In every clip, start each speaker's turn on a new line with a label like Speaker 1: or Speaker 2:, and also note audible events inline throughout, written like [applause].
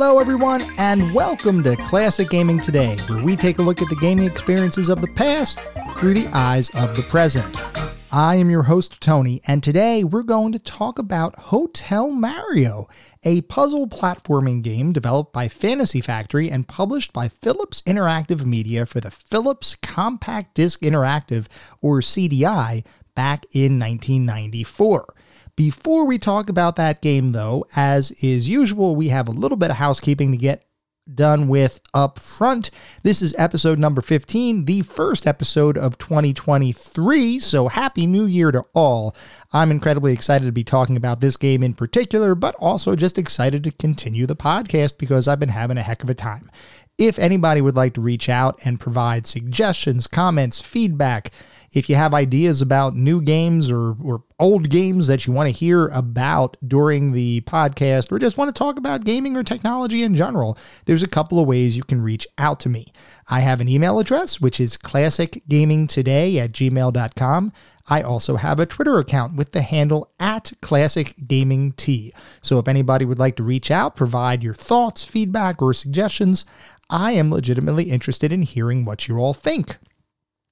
Speaker 1: Hello, everyone, and welcome to Classic Gaming Today, where we take a look at the gaming experiences of the past through the eyes of the present. I am your host, Tony, and today we're going to talk about Hotel Mario, a puzzle platforming game developed by Fantasy Factory and published by Philips Interactive Media for the Philips Compact Disc Interactive, or CDI, back in 1994. Before we talk about that game, though, as is usual, we have a little bit of housekeeping to get done with up front. This is episode number 15, the first episode of 2023. So, Happy New Year to all. I'm incredibly excited to be talking about this game in particular, but also just excited to continue the podcast because I've been having a heck of a time. If anybody would like to reach out and provide suggestions, comments, feedback, if you have ideas about new games or, or old games that you want to hear about during the podcast, or just want to talk about gaming or technology in general, there's a couple of ways you can reach out to me. I have an email address, which is classicgamingtoday at gmail.com. I also have a Twitter account with the handle at Classic Gaming T. So if anybody would like to reach out, provide your thoughts, feedback, or suggestions, I am legitimately interested in hearing what you all think.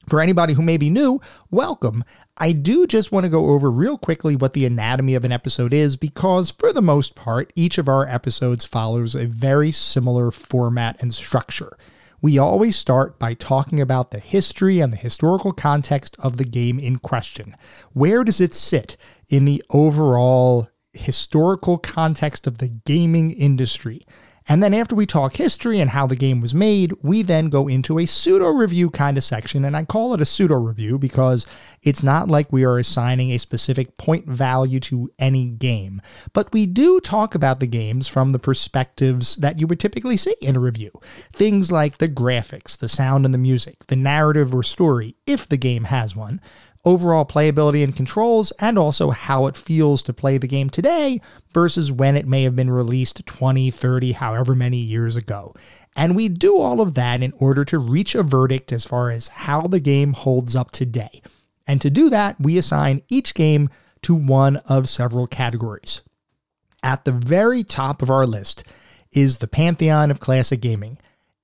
Speaker 1: For anybody who may be new, welcome. I do just want to go over real quickly what the anatomy of an episode is because, for the most part, each of our episodes follows a very similar format and structure. We always start by talking about the history and the historical context of the game in question. Where does it sit in the overall historical context of the gaming industry? And then after we talk history and how the game was made, we then go into a pseudo review kind of section. And I call it a pseudo review because it's not like we are assigning a specific point value to any game. But we do talk about the games from the perspectives that you would typically see in a review. Things like the graphics, the sound and the music, the narrative or story, if the game has one overall playability and controls, and also how it feels to play the game today versus when it may have been released 20, 30, however many years ago. And we do all of that in order to reach a verdict as far as how the game holds up today. And to do that, we assign each game to one of several categories. At the very top of our list is the pantheon of classic gaming.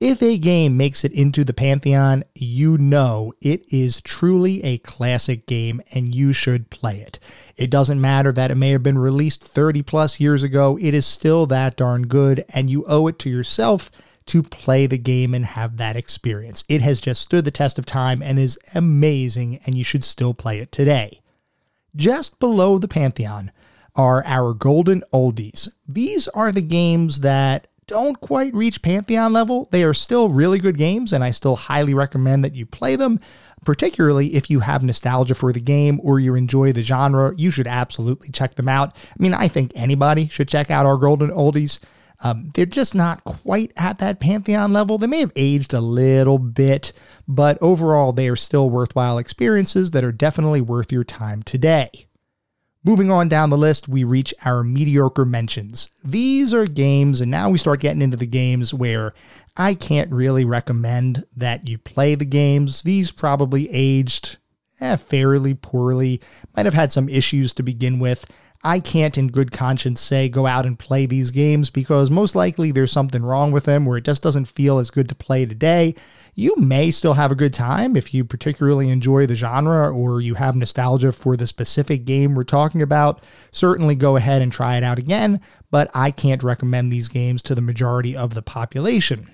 Speaker 1: If a game makes it into the Pantheon, you know it is truly a classic game and you should play it. It doesn't matter that it may have been released 30 plus years ago, it is still that darn good, and you owe it to yourself to play the game and have that experience. It has just stood the test of time and is amazing, and you should still play it today. Just below the Pantheon are our golden oldies. These are the games that don't quite reach Pantheon level, they are still really good games, and I still highly recommend that you play them. Particularly if you have nostalgia for the game or you enjoy the genre, you should absolutely check them out. I mean, I think anybody should check out our Golden Oldies. Um, they're just not quite at that Pantheon level. They may have aged a little bit, but overall, they are still worthwhile experiences that are definitely worth your time today. Moving on down the list, we reach our mediocre mentions. These are games, and now we start getting into the games where I can't really recommend that you play the games. These probably aged eh, fairly poorly, might have had some issues to begin with. I can't, in good conscience, say go out and play these games because most likely there's something wrong with them where it just doesn't feel as good to play today you may still have a good time if you particularly enjoy the genre or you have nostalgia for the specific game we're talking about. Certainly go ahead and try it out again, but I can't recommend these games to the majority of the population.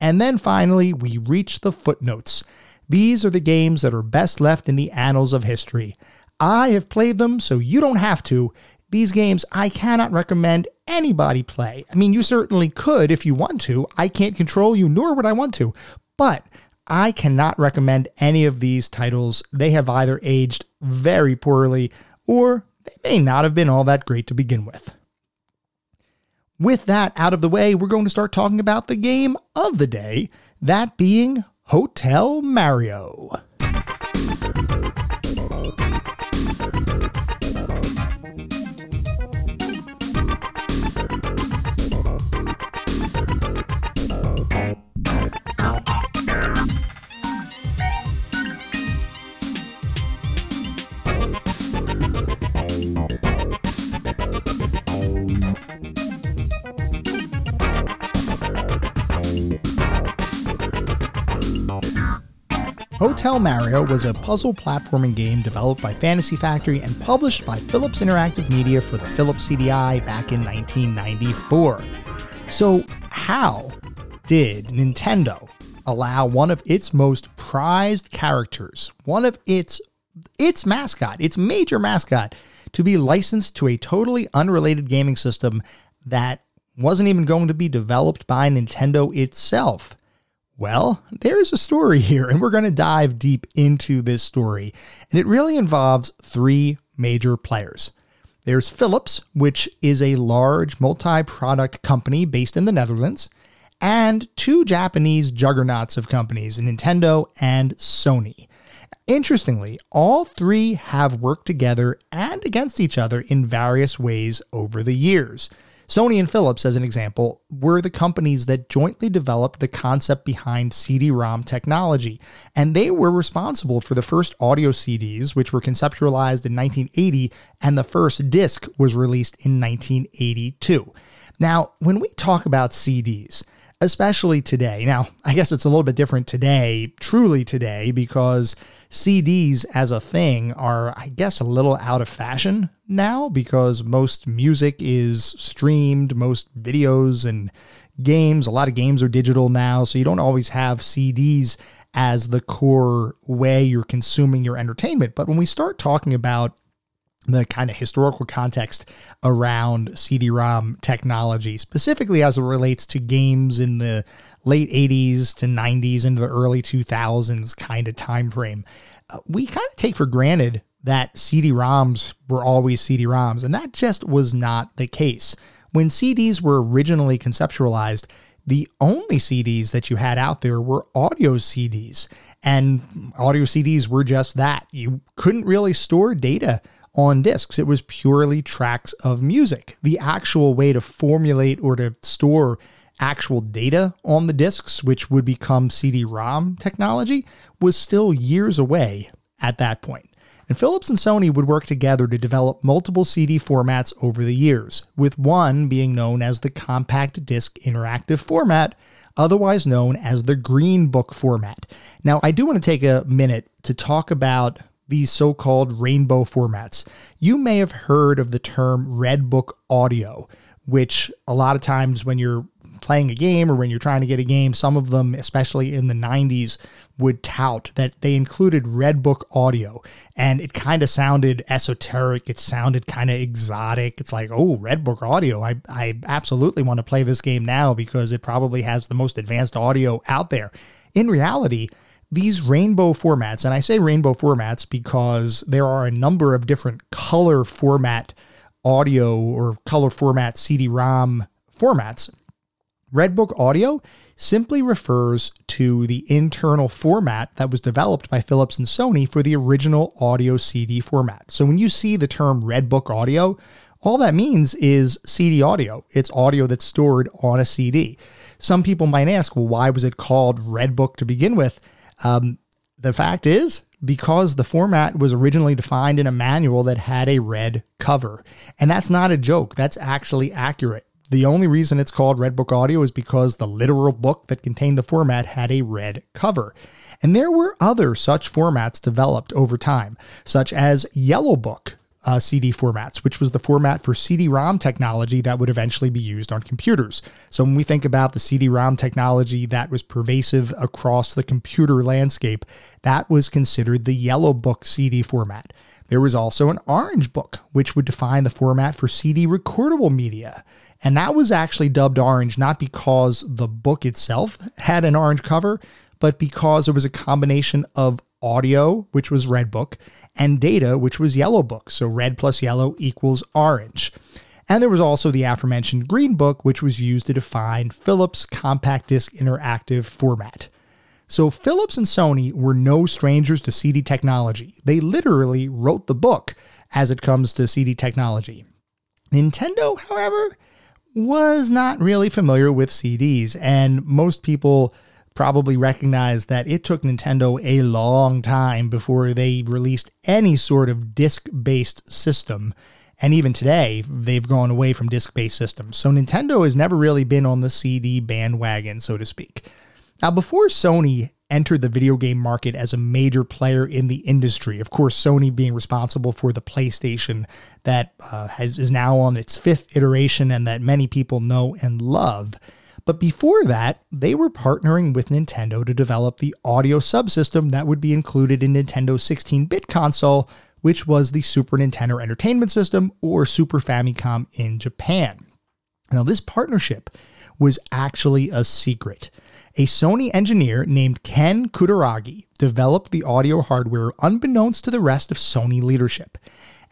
Speaker 1: And then finally, we reach the footnotes. These are the games that are best left in the annals of history. I have played them, so you don't have to. These games I cannot recommend anybody play. I mean, you certainly could if you want to. I can't control you, nor would I want to. But I cannot recommend any of these titles. They have either aged very poorly or they may not have been all that great to begin with. With that out of the way, we're going to start talking about the game of the day, that being Hotel Mario. Hotel Mario was a puzzle platforming game developed by Fantasy Factory and published by Philips Interactive Media for the Philips CDI back in 1994. So, how did Nintendo allow one of its most prized characters, one of its its mascot, its major mascot, to be licensed to a totally unrelated gaming system that wasn't even going to be developed by Nintendo itself. Well, there's a story here, and we're going to dive deep into this story. And it really involves three major players. There's Philips, which is a large multi product company based in the Netherlands, and two Japanese juggernauts of companies, Nintendo and Sony. Interestingly, all three have worked together and against each other in various ways over the years. Sony and Philips, as an example, were the companies that jointly developed the concept behind CD ROM technology, and they were responsible for the first audio CDs, which were conceptualized in 1980, and the first disc was released in 1982. Now, when we talk about CDs, especially today, now, I guess it's a little bit different today, truly today, because CDs as a thing are, I guess, a little out of fashion now because most music is streamed, most videos and games, a lot of games are digital now. So you don't always have CDs as the core way you're consuming your entertainment. But when we start talking about the kind of historical context around CD-ROM technology, specifically as it relates to games in the late 80s to 90s into the early 2000s kind of time frame. Uh, we kind of take for granted that CD-ROMs were always CD-ROMs, and that just was not the case. When CDs were originally conceptualized, the only CDs that you had out there were audio CDs, and audio CDs were just that. You couldn't really store data on discs. It was purely tracks of music. The actual way to formulate or to store actual data on the discs, which would become CD ROM technology, was still years away at that point. And Philips and Sony would work together to develop multiple CD formats over the years, with one being known as the compact disc interactive format, otherwise known as the Green Book format. Now, I do want to take a minute to talk about these so called rainbow formats. You may have heard of the term Red Book audio, which a lot of times when you're playing a game or when you're trying to get a game, some of them, especially in the 90s, would tout that they included Red Book audio. And it kind of sounded esoteric. It sounded kind of exotic. It's like, oh, Red Book audio. I, I absolutely want to play this game now because it probably has the most advanced audio out there. In reality, these rainbow formats, and I say rainbow formats because there are a number of different color format audio or color format CD ROM formats Redbook Audio simply refers to the internal format that was developed by Philips and Sony for the original audio CD format. So when you see the term Redbook Audio, all that means is CD audio. It's audio that's stored on a CD. Some people might ask, well, why was it called Redbook to begin with? Um, the fact is, because the format was originally defined in a manual that had a red cover. And that's not a joke, that's actually accurate. The only reason it's called Red Book Audio is because the literal book that contained the format had a red cover. And there were other such formats developed over time, such as Yellow Book uh, CD formats, which was the format for CD ROM technology that would eventually be used on computers. So when we think about the CD ROM technology that was pervasive across the computer landscape, that was considered the Yellow Book CD format. There was also an Orange Book, which would define the format for CD recordable media. And that was actually dubbed orange not because the book itself had an orange cover, but because it was a combination of audio, which was red book, and data, which was yellow book. So red plus yellow equals orange. And there was also the aforementioned green book, which was used to define Philips compact disc interactive format. So Philips and Sony were no strangers to CD technology. They literally wrote the book as it comes to CD technology. Nintendo, however, was not really familiar with CDs, and most people probably recognize that it took Nintendo a long time before they released any sort of disc based system. And even today, they've gone away from disc based systems. So Nintendo has never really been on the CD bandwagon, so to speak. Now, before Sony entered the video game market as a major player in the industry. Of course, Sony being responsible for the PlayStation that uh, has, is now on its fifth iteration and that many people know and love. But before that, they were partnering with Nintendo to develop the audio subsystem that would be included in Nintendo's 16 bit console, which was the Super Nintendo Entertainment System or Super Famicom in Japan. Now, this partnership was actually a secret. A Sony engineer named Ken Kutaragi developed the audio hardware unbeknownst to the rest of Sony leadership,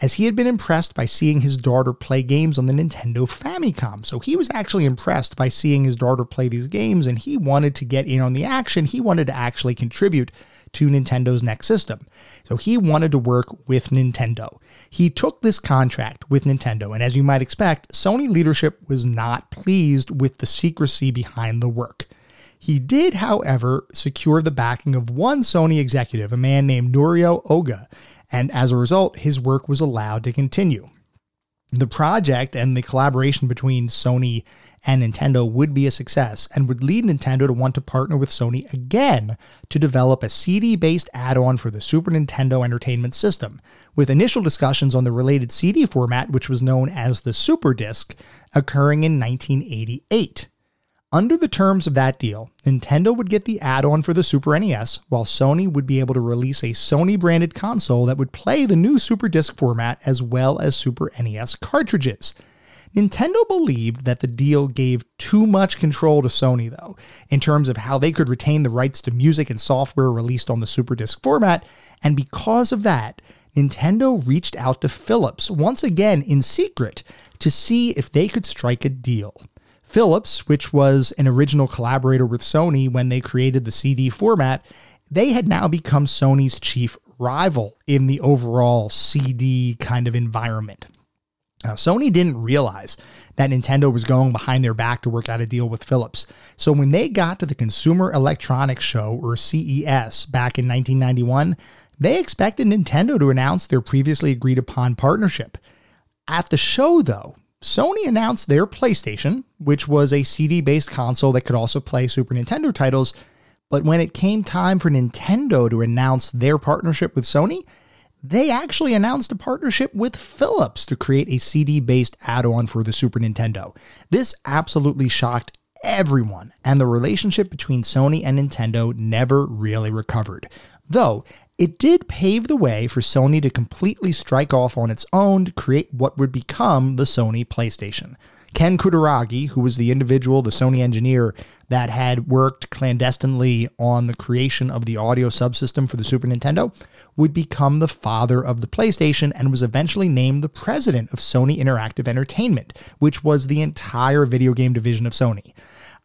Speaker 1: as he had been impressed by seeing his daughter play games on the Nintendo Famicom. So he was actually impressed by seeing his daughter play these games and he wanted to get in on the action. He wanted to actually contribute to Nintendo's next system. So he wanted to work with Nintendo. He took this contract with Nintendo, and as you might expect, Sony leadership was not pleased with the secrecy behind the work. He did, however, secure the backing of one Sony executive, a man named Norio Ohga, and as a result, his work was allowed to continue. The project and the collaboration between Sony and Nintendo would be a success and would lead Nintendo to want to partner with Sony again to develop a CD based add on for the Super Nintendo Entertainment System, with initial discussions on the related CD format, which was known as the Super Disc, occurring in 1988. Under the terms of that deal, Nintendo would get the add on for the Super NES, while Sony would be able to release a Sony branded console that would play the new Super Disc format as well as Super NES cartridges. Nintendo believed that the deal gave too much control to Sony, though, in terms of how they could retain the rights to music and software released on the Super Disc format, and because of that, Nintendo reached out to Philips once again in secret to see if they could strike a deal. Philips, which was an original collaborator with Sony when they created the CD format, they had now become Sony's chief rival in the overall CD kind of environment. Now, Sony didn't realize that Nintendo was going behind their back to work out a deal with Philips. So when they got to the Consumer Electronics Show, or CES, back in 1991, they expected Nintendo to announce their previously agreed upon partnership. At the show, though, Sony announced their PlayStation, which was a CD based console that could also play Super Nintendo titles. But when it came time for Nintendo to announce their partnership with Sony, they actually announced a partnership with Philips to create a CD based add on for the Super Nintendo. This absolutely shocked everyone, and the relationship between Sony and Nintendo never really recovered. Though it did pave the way for Sony to completely strike off on its own to create what would become the Sony PlayStation. Ken Kutaragi, who was the individual, the Sony engineer that had worked clandestinely on the creation of the audio subsystem for the Super Nintendo, would become the father of the PlayStation and was eventually named the president of Sony Interactive Entertainment, which was the entire video game division of Sony.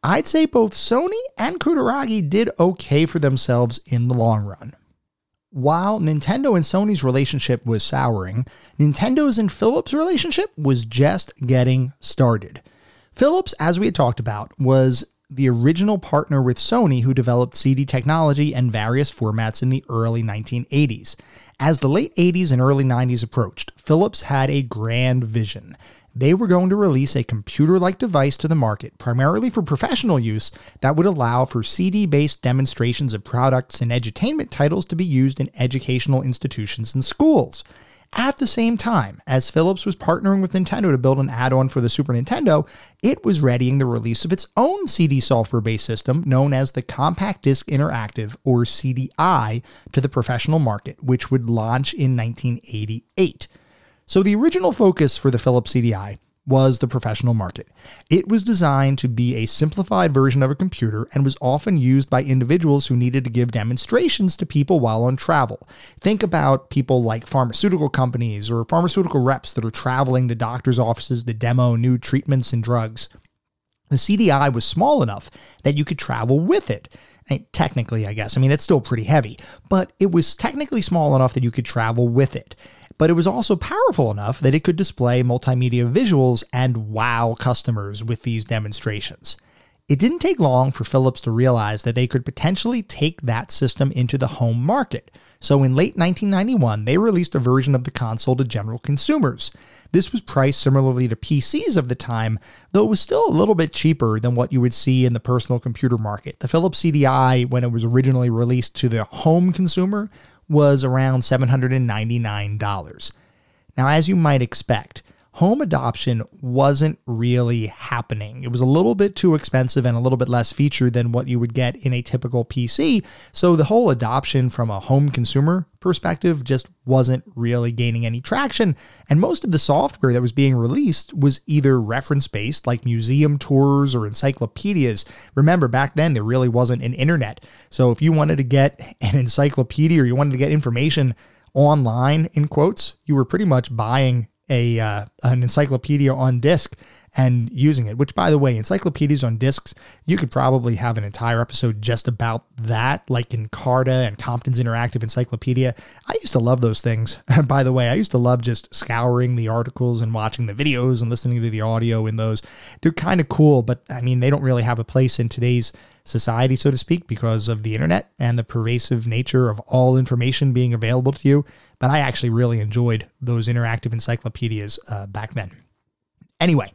Speaker 1: I'd say both Sony and Kutaragi did okay for themselves in the long run. While Nintendo and Sony's relationship was souring, Nintendo's and Philips' relationship was just getting started. Philips, as we had talked about, was the original partner with Sony who developed CD technology and various formats in the early 1980s. As the late 80s and early 90s approached, Philips had a grand vision they were going to release a computer like device to the market, primarily for professional use, that would allow for CD based demonstrations of products and edutainment titles to be used in educational institutions and schools. At the same time, as Philips was partnering with Nintendo to build an add on for the Super Nintendo, it was readying the release of its own CD software based system known as the Compact Disc Interactive, or CDI, to the professional market, which would launch in 1988. So the original focus for the Philips CDI was the professional market. It was designed to be a simplified version of a computer and was often used by individuals who needed to give demonstrations to people while on travel. Think about people like pharmaceutical companies or pharmaceutical reps that are traveling to doctors' offices to demo new treatments and drugs. The CDI was small enough that you could travel with it. Eh, technically, I guess. I mean, it's still pretty heavy, but it was technically small enough that you could travel with it but it was also powerful enough that it could display multimedia visuals and wow customers with these demonstrations. It didn't take long for Philips to realize that they could potentially take that system into the home market. So in late 1991, they released a version of the console to general consumers. This was priced similarly to PCs of the time, though it was still a little bit cheaper than what you would see in the personal computer market. The Philips CDI, when it was originally released to the home consumer, was around $799. Now, as you might expect, home adoption wasn't really happening. It was a little bit too expensive and a little bit less featured than what you would get in a typical PC. So the whole adoption from a home consumer perspective just wasn't really gaining any traction. And most of the software that was being released was either reference based, like museum tours or encyclopedias. Remember, back then there really wasn't an internet. So if you wanted to get an encyclopedia or you wanted to get information, online in quotes you were pretty much buying a uh, an encyclopedia on disc and using it. Which, by the way, encyclopedias on discs, you could probably have an entire episode just about that, like Encarta and Compton's Interactive Encyclopedia. I used to love those things. [laughs] by the way, I used to love just scouring the articles and watching the videos and listening to the audio in those. They're kind of cool, but I mean, they don't really have a place in today's society, so to speak, because of the internet and the pervasive nature of all information being available to you. But I actually really enjoyed those interactive encyclopedias uh, back then. Anyway,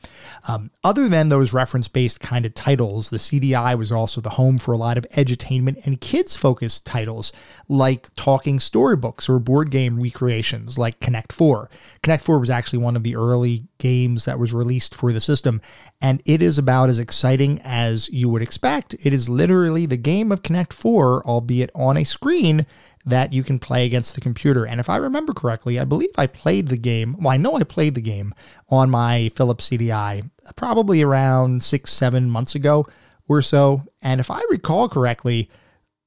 Speaker 1: um, other than those reference based kind of titles, the CDI was also the home for a lot of edutainment and kids focused titles like talking storybooks or board game recreations like Connect 4. Connect 4 was actually one of the early games that was released for the system, and it is about as exciting as you would expect. It is literally the game of Connect 4, albeit on a screen that you can play against the computer. And if I remember correctly, I believe I played the game. Well, I know I played the game on my Philips CDI probably around six, seven months ago or so. And if I recall correctly,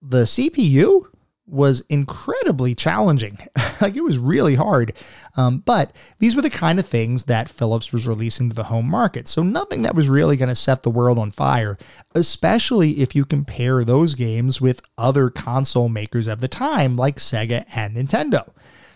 Speaker 1: the CPU was incredibly challenging. [laughs] like it was really hard. Um, but these were the kind of things that Philips was releasing to the home market. So nothing that was really going to set the world on fire, especially if you compare those games with other console makers of the time like Sega and Nintendo.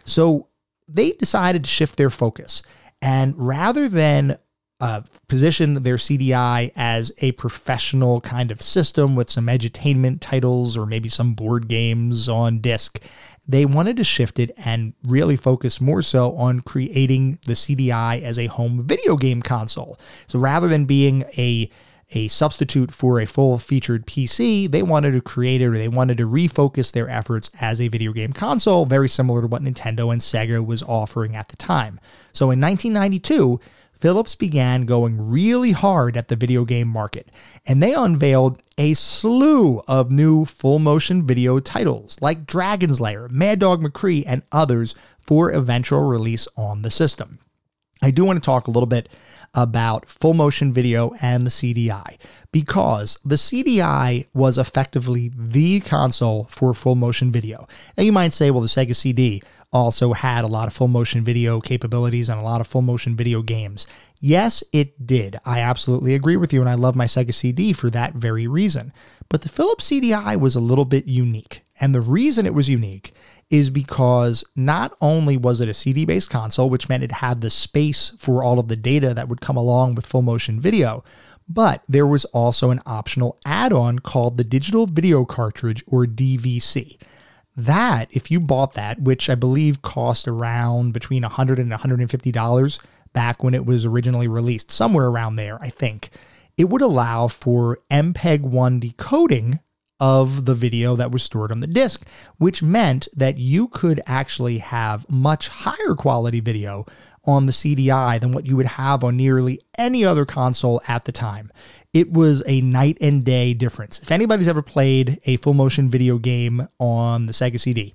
Speaker 1: So they decided to shift their focus. And rather than uh, position their CDI as a professional kind of system with some edutainment titles or maybe some board games on disc. They wanted to shift it and really focus more so on creating the CDI as a home video game console. So rather than being a a substitute for a full featured PC, they wanted to create it or they wanted to refocus their efforts as a video game console, very similar to what Nintendo and Sega was offering at the time. So in 1992, Philips began going really hard at the video game market, and they unveiled a slew of new full motion video titles like Dragon's Lair, Mad Dog McCree, and others for eventual release on the system. I do want to talk a little bit about full motion video and the CDI because the CDI was effectively the console for full motion video. Now you might say, well, the Sega CD also had a lot of full motion video capabilities and a lot of full motion video games. Yes, it did. I absolutely agree with you, and I love my Sega CD for that very reason. But the Philips CDI was a little bit unique. And the reason it was unique is because not only was it a CD based console, which meant it had the space for all of the data that would come along with full motion video, but there was also an optional add on called the Digital Video Cartridge or DVC. That, if you bought that, which I believe cost around between 100 and $150 back when it was originally released, somewhere around there, I think, it would allow for MPEG 1 decoding of the video that was stored on the disk, which meant that you could actually have much higher quality video on the CDI than what you would have on nearly any other console at the time it was a night and day difference. If anybody's ever played a full motion video game on the Sega CD,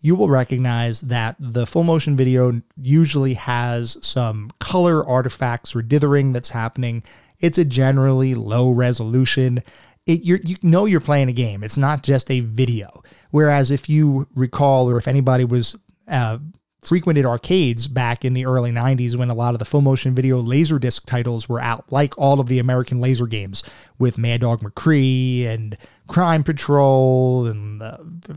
Speaker 1: you will recognize that the full motion video usually has some color artifacts or dithering that's happening. It's a generally low resolution. It, you know you're playing a game. It's not just a video. Whereas if you recall, or if anybody was uh, frequented arcades back in the early 90s when a lot of the full motion video Laserdisc titles were out, like all of the American laser games with Mad Dog McCree and Crime Patrol and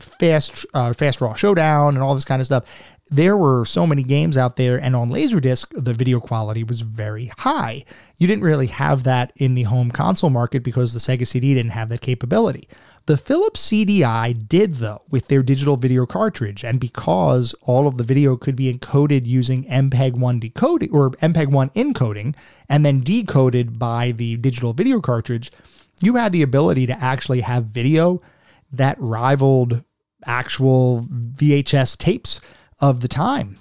Speaker 1: Fast uh, Fast Draw Showdown and all this kind of stuff. There were so many games out there, and on Laserdisc, the video quality was very high. You didn't really have that in the home console market because the Sega CD didn't have that capability. The Philips CDI did, though, with their digital video cartridge, and because all of the video could be encoded using MPEG 1 decoding or MPEG 1 encoding and then decoded by the digital video cartridge, you had the ability to actually have video that rivaled actual VHS tapes of the time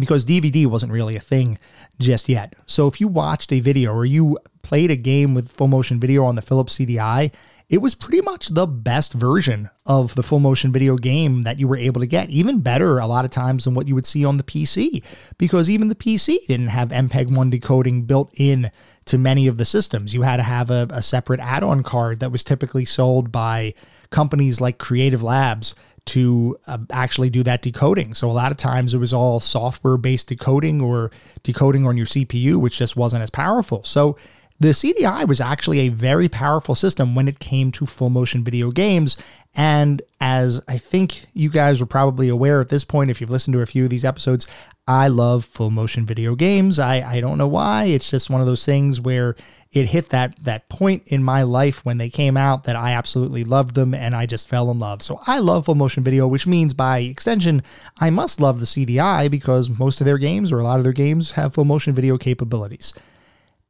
Speaker 1: because DVD wasn't really a thing just yet. So if you watched a video or you played a game with full motion video on the Philips CDI, it was pretty much the best version of the full motion video game that you were able to get, even better a lot of times than what you would see on the PC, because even the PC didn't have MPEG 1 decoding built in to many of the systems. You had to have a, a separate add on card that was typically sold by companies like Creative Labs to uh, actually do that decoding. So a lot of times it was all software based decoding or decoding on your CPU, which just wasn't as powerful. So the CDI was actually a very powerful system when it came to full motion video games. And as I think you guys are probably aware at this point, if you've listened to a few of these episodes, I love full motion video games. I, I don't know why. It's just one of those things where it hit that that point in my life when they came out that I absolutely loved them and I just fell in love. So I love full motion video, which means by extension, I must love the CDI because most of their games or a lot of their games have full motion video capabilities.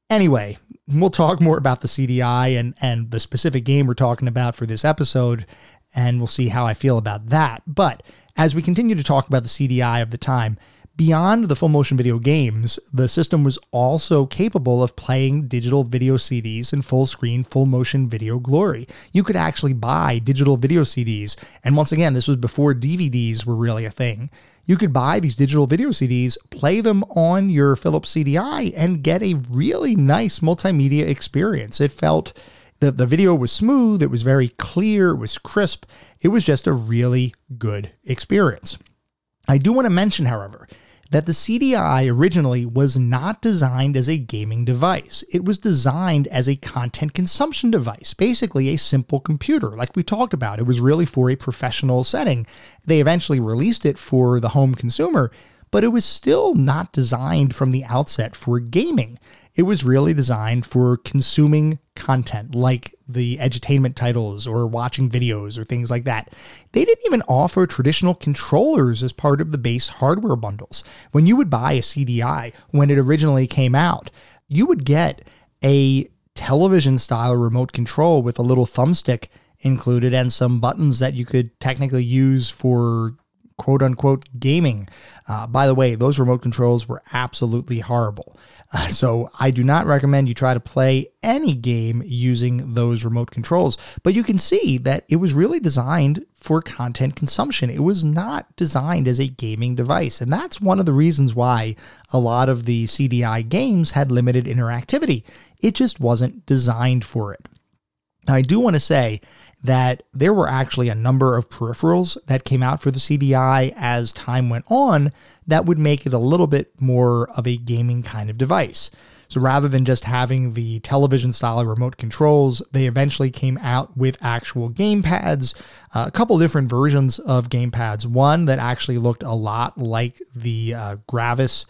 Speaker 1: Anyway, we'll talk more about the CDI and, and the specific game we're talking about for this episode, and we'll see how I feel about that. But as we continue to talk about the CDI of the time, beyond the full motion video games, the system was also capable of playing digital video CDs in full screen, full motion video glory. You could actually buy digital video CDs, and once again, this was before DVDs were really a thing you could buy these digital video CDs, play them on your Philips CDI, and get a really nice multimedia experience. It felt the, the video was smooth, it was very clear, it was crisp. It was just a really good experience. I do want to mention, however, that the CDI originally was not designed as a gaming device. It was designed as a content consumption device, basically a simple computer, like we talked about. It was really for a professional setting. They eventually released it for the home consumer, but it was still not designed from the outset for gaming. It was really designed for consuming content like the edutainment titles or watching videos or things like that. They didn't even offer traditional controllers as part of the base hardware bundles. When you would buy a CDI when it originally came out, you would get a television style remote control with a little thumbstick included and some buttons that you could technically use for quote unquote gaming. Uh, by the way, those remote controls were absolutely horrible. Uh, [laughs] so I do not recommend you try to play any game using those remote controls. But you can see that it was really designed for content consumption. It was not designed as a gaming device. And that's one of the reasons why a lot of the CDI games had limited interactivity. It just wasn't designed for it. Now, I do want to say that there were actually a number of peripherals that came out for the CDI as time went on that would make it a little bit more of a gaming kind of device. So rather than just having the television style remote controls, they eventually came out with actual game pads, uh, a couple different versions of game pads. One that actually looked a lot like the uh, Gravis,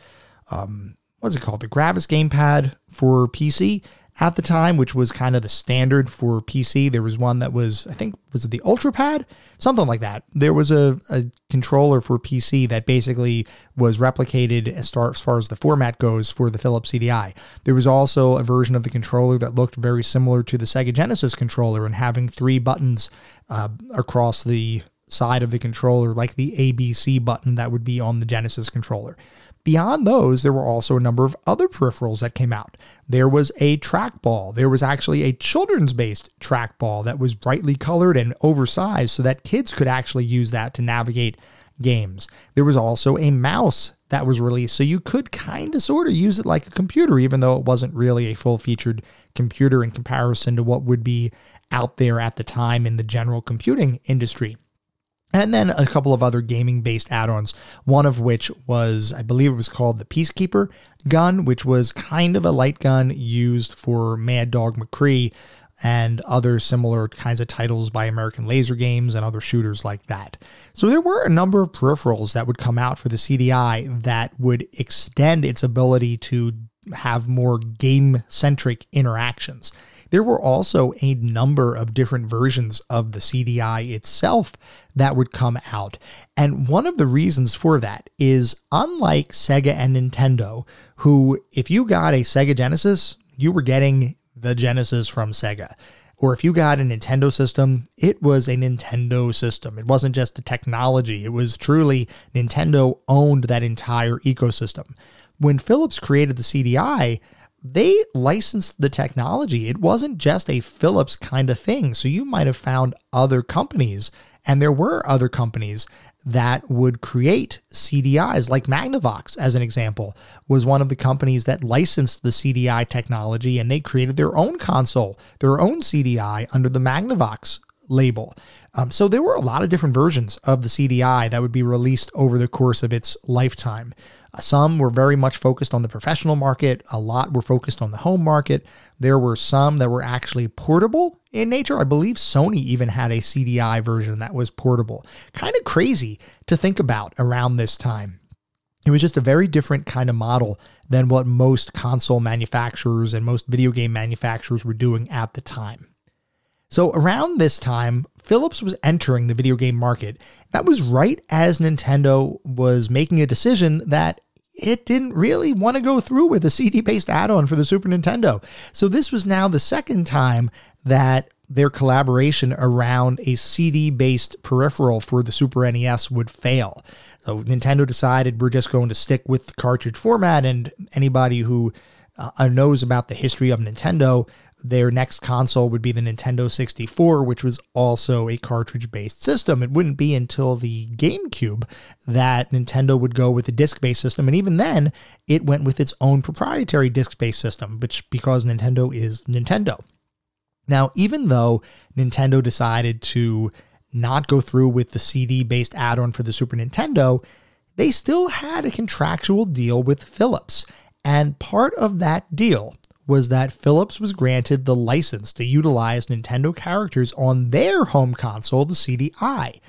Speaker 1: um, what's it called? The Gravis gamepad for PC at the time, which was kind of the standard for PC. There was one that was, I think, was it the UltraPad? Something like that. There was a, a controller for PC that basically was replicated as far, as far as the format goes for the Philips CDI. There was also a version of the controller that looked very similar to the Sega Genesis controller and having three buttons uh, across the side of the controller, like the ABC button that would be on the Genesis controller. Beyond those, there were also a number of other peripherals that came out. There was a trackball. There was actually a children's based trackball that was brightly colored and oversized so that kids could actually use that to navigate games. There was also a mouse that was released, so you could kind of sort of use it like a computer, even though it wasn't really a full featured computer in comparison to what would be out there at the time in the general computing industry. And then a couple of other gaming based add ons, one of which was, I believe it was called the Peacekeeper gun, which was kind of a light gun used for Mad Dog McCree and other similar kinds of titles by American Laser Games and other shooters like that. So there were a number of peripherals that would come out for the CDI that would extend its ability to have more game centric interactions. There were also a number of different versions of the CDI itself that would come out. And one of the reasons for that is unlike Sega and Nintendo, who, if you got a Sega Genesis, you were getting the Genesis from Sega. Or if you got a Nintendo system, it was a Nintendo system. It wasn't just the technology, it was truly Nintendo owned that entire ecosystem. When Philips created the CDI, they licensed the technology. It wasn't just a Philips kind of thing. So you might have found other companies, and there were other companies that would create CDIs, like Magnavox, as an example, was one of the companies that licensed the CDI technology and they created their own console, their own CDI under the Magnavox label. Um, so there were a lot of different versions of the CDI that would be released over the course of its lifetime. Some were very much focused on the professional market, a lot were focused on the home market. There were some that were actually portable in nature. I believe Sony even had a CDI version that was portable. Kind of crazy to think about around this time. It was just a very different kind of model than what most console manufacturers and most video game manufacturers were doing at the time. So, around this time, Philips was entering the video game market. That was right as Nintendo was making a decision that it didn't really want to go through with a CD based add on for the Super Nintendo. So, this was now the second time that their collaboration around a CD based peripheral for the Super NES would fail. So, Nintendo decided we're just going to stick with the cartridge format, and anybody who uh, knows about the history of Nintendo their next console would be the Nintendo 64, which was also a cartridge based system. It wouldn't be until the GameCube that Nintendo would go with a disc based system. And even then, it went with its own proprietary disc based system, which because Nintendo is Nintendo. Now, even though Nintendo decided to not go through with the CD based add on for the Super Nintendo, they still had a contractual deal with Philips. And part of that deal was that Philips was granted the license to utilize Nintendo characters on their home console, the CDI.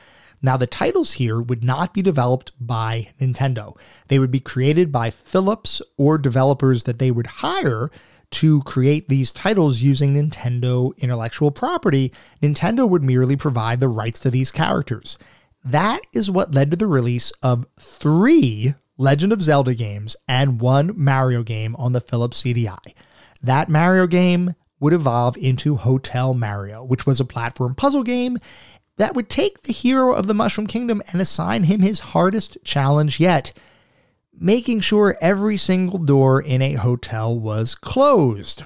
Speaker 1: Now, the titles here would not be developed by Nintendo. They would be created by Philips or developers that they would hire to create these titles using Nintendo intellectual property. Nintendo would merely provide the rights to these characters. That is what led to the release of three Legend of Zelda games and one Mario game on the Philips CDI. That Mario game would evolve into Hotel Mario, which was a platform puzzle game that would take the hero of the Mushroom Kingdom and assign him his hardest challenge yet making sure every single door in a hotel was closed.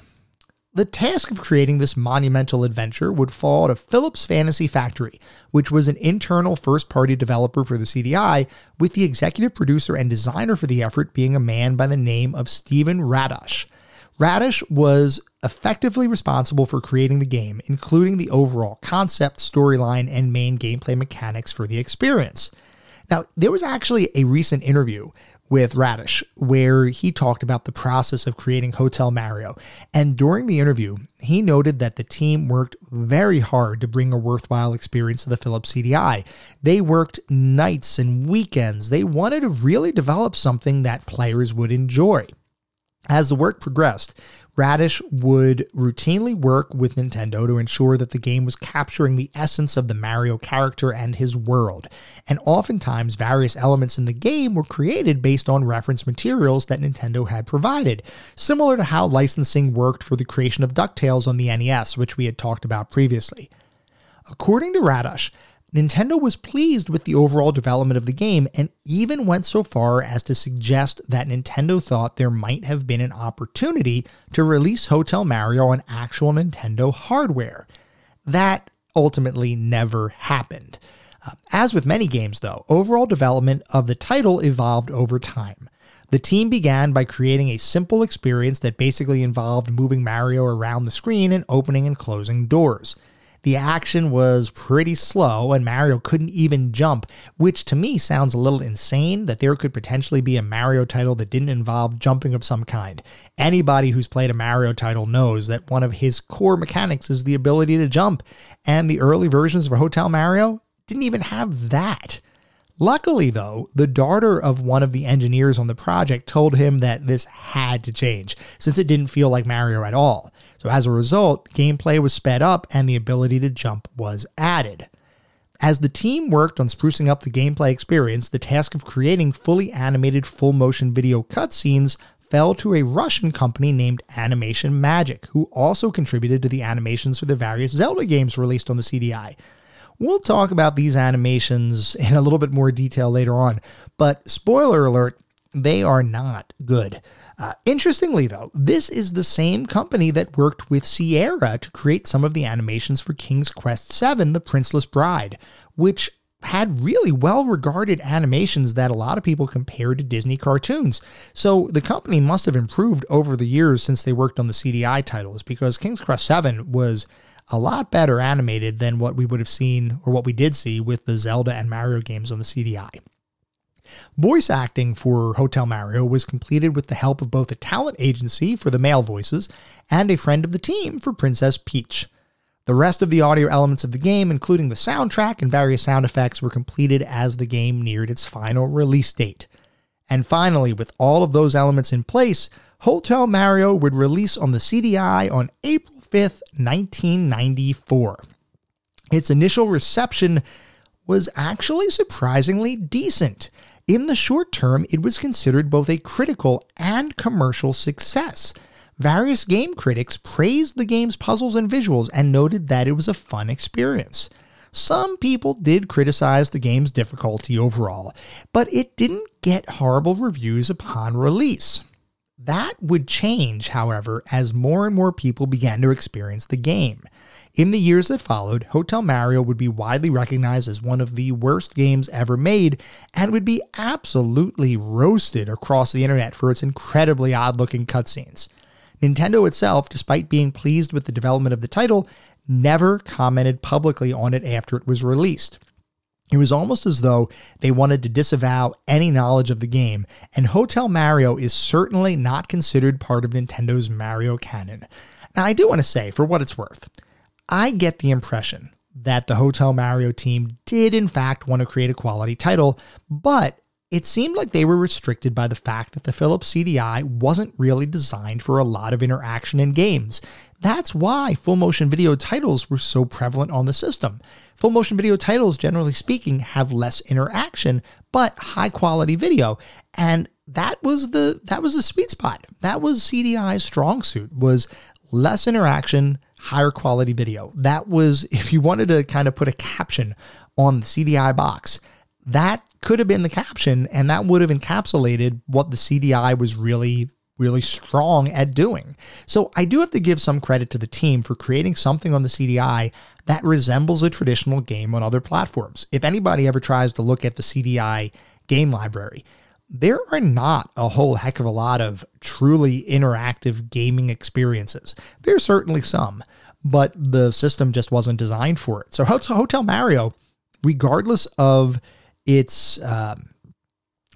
Speaker 1: The task of creating this monumental adventure would fall to Philips Fantasy Factory, which was an internal first party developer for the CDI, with the executive producer and designer for the effort being a man by the name of Stephen Radosh. Radosh was effectively responsible for creating the game, including the overall concept, storyline, and main gameplay mechanics for the experience. Now, there was actually a recent interview with Radosh where he talked about the process of creating Hotel Mario. And during the interview, he noted that the team worked very hard to bring a worthwhile experience to the Philips CDI. They worked nights and weekends. They wanted to really develop something that players would enjoy. As the work progressed, Radosh would routinely work with Nintendo to ensure that the game was capturing the essence of the Mario character and his world, and oftentimes various elements in the game were created based on reference materials that Nintendo had provided, similar to how licensing worked for the creation of DuckTales on the NES, which we had talked about previously. According to Radosh, Nintendo was pleased with the overall development of the game and even went so far as to suggest that Nintendo thought there might have been an opportunity to release Hotel Mario on actual Nintendo hardware. That ultimately never happened. Uh, as with many games, though, overall development of the title evolved over time. The team began by creating a simple experience that basically involved moving Mario around the screen and opening and closing doors. The action was pretty slow, and Mario couldn't even jump, which to me sounds a little insane that there could potentially be a Mario title that didn't involve jumping of some kind. Anybody who's played a Mario title knows that one of his core mechanics is the ability to jump, and the early versions of Hotel Mario didn't even have that. Luckily, though, the daughter of one of the engineers on the project told him that this had to change, since it didn't feel like Mario at all. So, as a result, gameplay was sped up and the ability to jump was added. As the team worked on sprucing up the gameplay experience, the task of creating fully animated full motion video cutscenes fell to a Russian company named Animation Magic, who also contributed to the animations for the various Zelda games released on the CDI. We'll talk about these animations in a little bit more detail later on, but spoiler alert, they are not good. Uh, interestingly, though, this is the same company that worked with Sierra to create some of the animations for King's Quest VII The Princeless Bride, which had really well regarded animations that a lot of people compared to Disney cartoons. So the company must have improved over the years since they worked on the CDI titles because King's Quest VII was a lot better animated than what we would have seen or what we did see with the Zelda and Mario games on the CDI. Voice acting for Hotel Mario was completed with the help of both a talent agency for the male voices and a friend of the team for Princess Peach. The rest of the audio elements of the game, including the soundtrack and various sound effects, were completed as the game neared its final release date. And finally, with all of those elements in place, Hotel Mario would release on the CDI on April 5th, 1994. Its initial reception was actually surprisingly decent. In the short term, it was considered both a critical and commercial success. Various game critics praised the game's puzzles and visuals and noted that it was a fun experience. Some people did criticize the game's difficulty overall, but it didn't get horrible reviews upon release. That would change, however, as more and more people began to experience the game. In the years that followed, Hotel Mario would be widely recognized as one of the worst games ever made and would be absolutely roasted across the internet for its incredibly odd looking cutscenes. Nintendo itself, despite being pleased with the development of the title, never commented publicly on it after it was released. It was almost as though they wanted to disavow any knowledge of the game, and Hotel Mario is certainly not considered part of Nintendo's Mario canon. Now, I do want to say, for what it's worth, I get the impression that the Hotel Mario team did, in fact, want to create a quality title, but it seemed like they were restricted by the fact that the Philips CDI wasn't really designed for a lot of interaction in games. That's why full motion video titles were so prevalent on the system. Full motion video titles, generally speaking, have less interaction, but high quality video. And that was the that was the sweet spot. That was CDI's strong suit was less interaction, higher quality video. That was, if you wanted to kind of put a caption on the CDI box, that could have been the caption and that would have encapsulated what the CDI was really really strong at doing. So I do have to give some credit to the team for creating something on the CDI that resembles a traditional game on other platforms. If anybody ever tries to look at the CDI game library, there are not a whole heck of a lot of truly interactive gaming experiences. There's certainly some, but the system just wasn't designed for it. So Hotel Mario, regardless of its um,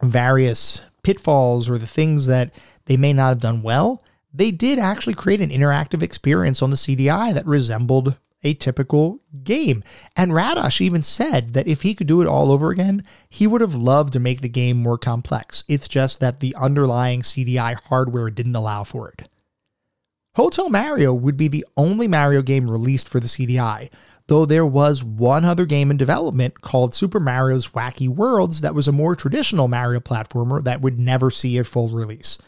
Speaker 1: various pitfalls or the things that they may not have done well, they did actually create an interactive experience on the CDI that resembled a typical game. And Radosh even said that if he could do it all over again, he would have loved to make the game more complex. It's just that the underlying CDI hardware didn't allow for it. Hotel Mario would be the only Mario game released for the CDI, though there was one other game in development called Super Mario's Wacky Worlds that was a more traditional Mario platformer that would never see a full release.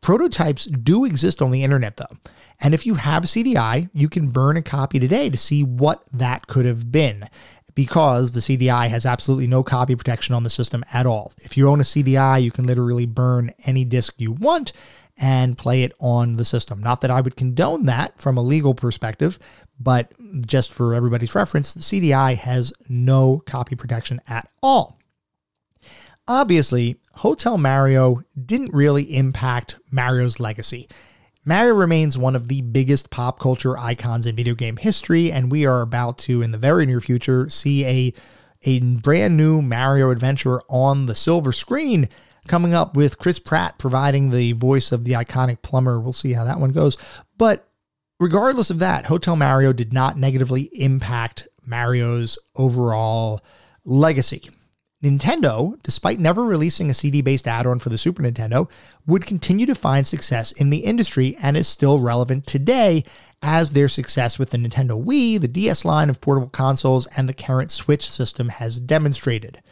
Speaker 1: Prototypes do exist on the internet though, and if you have a CDI, you can burn a copy today to see what that could have been because the CDI has absolutely no copy protection on the system at all. If you own a CDI, you can literally burn any disk you want and play it on the system. Not that I would condone that from a legal perspective, but just for everybody's reference, the CDI has no copy protection at all. Obviously, Hotel Mario didn't really impact Mario's legacy. Mario remains one of the biggest pop culture icons in video game history, and we are about to, in the very near future, see a, a brand new Mario adventure on the silver screen coming up with Chris Pratt providing the voice of the iconic plumber. We'll see how that one goes. But regardless of that, Hotel Mario did not negatively impact Mario's overall legacy. Nintendo, despite never releasing a CD based add on for the Super Nintendo, would continue to find success in the industry and is still relevant today as their success with the Nintendo Wii, the DS line of portable consoles, and the current Switch system has demonstrated.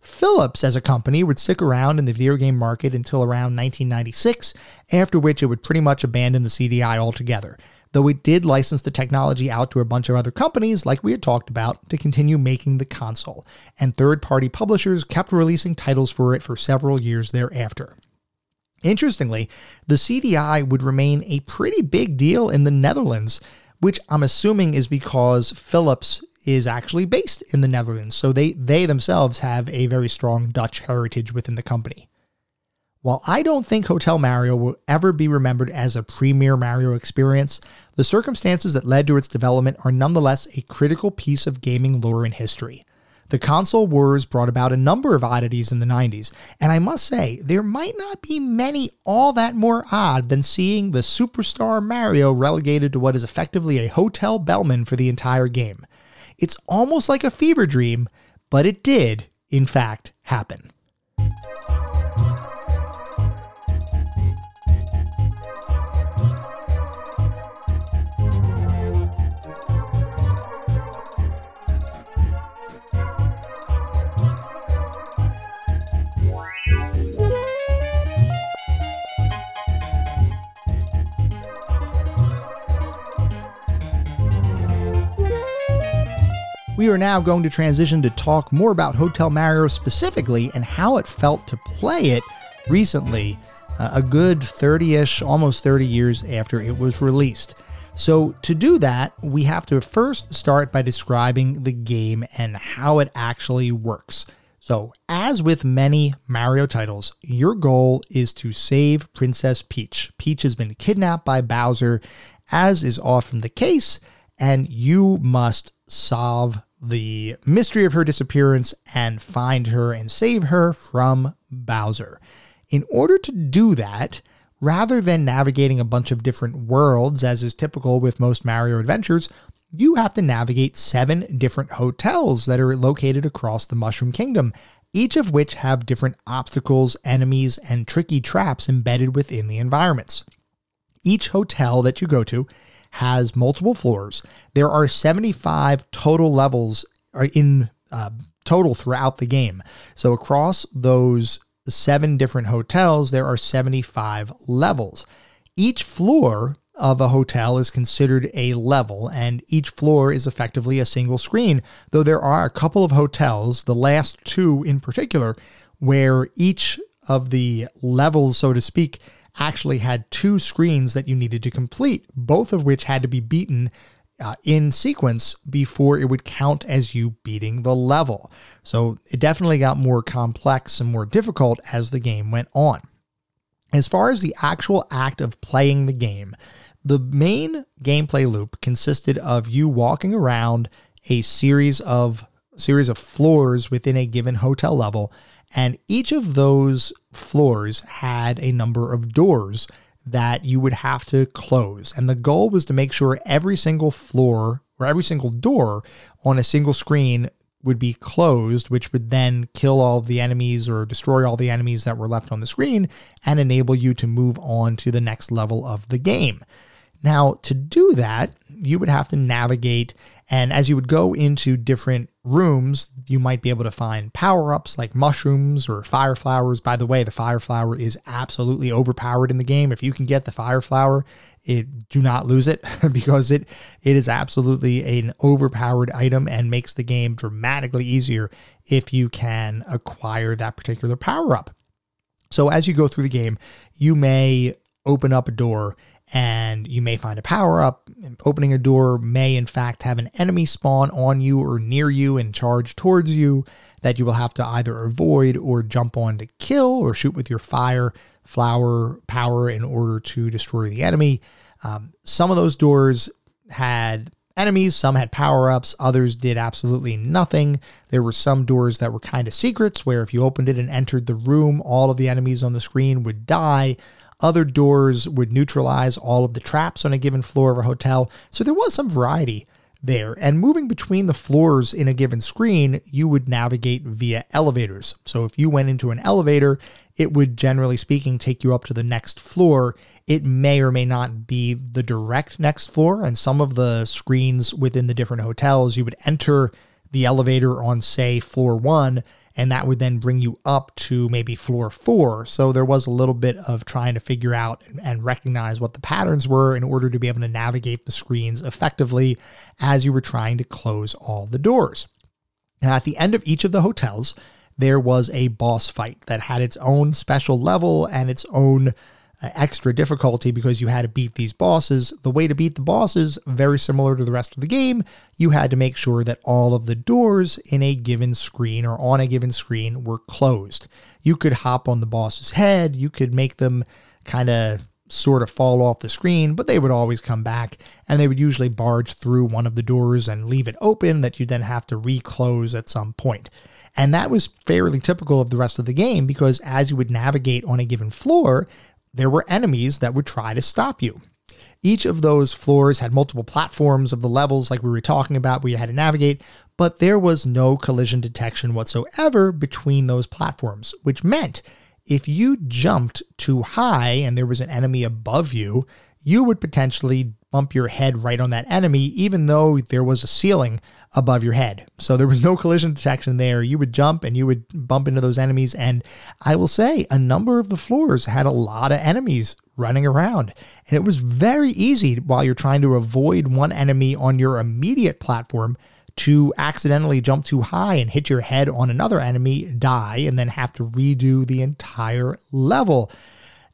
Speaker 1: Philips, as a company, would stick around in the video game market until around 1996, after which it would pretty much abandon the CDI altogether, though it did license the technology out to a bunch of other companies, like we had talked about, to continue making the console, and third party publishers kept releasing titles for it for several years thereafter. Interestingly, the CDI would remain a pretty big deal in the Netherlands, which I'm assuming is because Philips is actually based in the Netherlands, so they, they themselves have a very strong Dutch heritage within the company. While I don't think Hotel Mario will ever be remembered as a premier Mario experience, the circumstances that led to its development are nonetheless a critical piece of gaming lore and history. The console wars brought about a number of oddities in the 90s, and I must say, there might not be many all that more odd than seeing the superstar Mario relegated to what is effectively a hotel bellman for the entire game. It's almost like a fever dream, but it did, in fact, happen. We are now going to transition to talk more about Hotel Mario specifically and how it felt to play it recently, uh, a good 30 ish, almost 30 years after it was released. So, to do that, we have to first start by describing the game and how it actually works. So, as with many Mario titles, your goal is to save Princess Peach. Peach has been kidnapped by Bowser, as is often the case, and you must solve the mystery of her disappearance and find her and save her from Bowser. In order to do that, rather than navigating a bunch of different worlds, as is typical with most Mario adventures, you have to navigate seven different hotels that are located across the Mushroom Kingdom, each of which have different obstacles, enemies, and tricky traps embedded within the environments. Each hotel that you go to has multiple floors. There are 75 total levels uh, in uh, total throughout the game. So across those seven different hotels, there are 75 levels. Each floor of a hotel is considered a level, and each floor is effectively a single screen, though there are a couple of hotels, the last two in particular, where each of the levels, so to speak, actually had two screens that you needed to complete, both of which had to be beaten uh, in sequence before it would count as you beating the level. So it definitely got more complex and more difficult as the game went on. As far as the actual act of playing the game, the main gameplay loop consisted of you walking around a series of series of floors within a given hotel level and each of those floors had a number of doors that you would have to close. And the goal was to make sure every single floor or every single door on a single screen would be closed, which would then kill all the enemies or destroy all the enemies that were left on the screen and enable you to move on to the next level of the game. Now, to do that, you would have to navigate, and as you would go into different rooms, you might be able to find power ups like mushrooms or fire flowers. By the way, the fire flower is absolutely overpowered in the game. If you can get the fire flower, it do not lose it [laughs] because it it is absolutely an overpowered item and makes the game dramatically easier if you can acquire that particular power up. So as you go through the game, you may open up a door and you may find a power up. Opening a door may, in fact, have an enemy spawn on you or near you and charge towards you that you will have to either avoid or jump on to kill or shoot with your fire flower power in order to destroy the enemy. Um, some of those doors had enemies, some had power ups, others did absolutely nothing. There were some doors that were kind of secrets where if you opened it and entered the room, all of the enemies on the screen would die. Other doors would neutralize all of the traps on a given floor of a hotel. So there was some variety there. And moving between the floors in a given screen, you would navigate via elevators. So if you went into an elevator, it would generally speaking take you up to the next floor. It may or may not be the direct next floor. And some of the screens within the different hotels, you would enter the elevator on, say, floor one and that would then bring you up to maybe floor four. So there was a little bit of trying to figure out and recognize what the patterns were in order to be able to navigate the screens effectively as you were trying to close all the doors. Now, at the end of each of the hotels, there was a boss fight that had its own special level and its own extra difficulty because you had to beat these bosses. The way to beat the bosses, very similar to the rest of the game, you had to make sure that all of the doors in a given screen or on a given screen were closed. You could hop on the boss's head, you could make them kind of sort of fall off the screen, but they would always come back and they would usually barge through one of the doors and leave it open that you then have to reclose at some point. And that was fairly typical of the rest of the game because as you would navigate on a given floor, there were enemies that would try to stop you. Each of those floors had multiple platforms of the levels, like we were talking about, where you had to navigate, but there was no collision detection whatsoever between those platforms, which meant if you jumped too high and there was an enemy above you, you would potentially bump your head right on that enemy, even though there was a ceiling above your head. So there was no [laughs] collision detection there. You would jump and you would bump into those enemies. And I will say, a number of the floors had a lot of enemies running around. And it was very easy while you're trying to avoid one enemy on your immediate platform to accidentally jump too high and hit your head on another enemy, die, and then have to redo the entire level.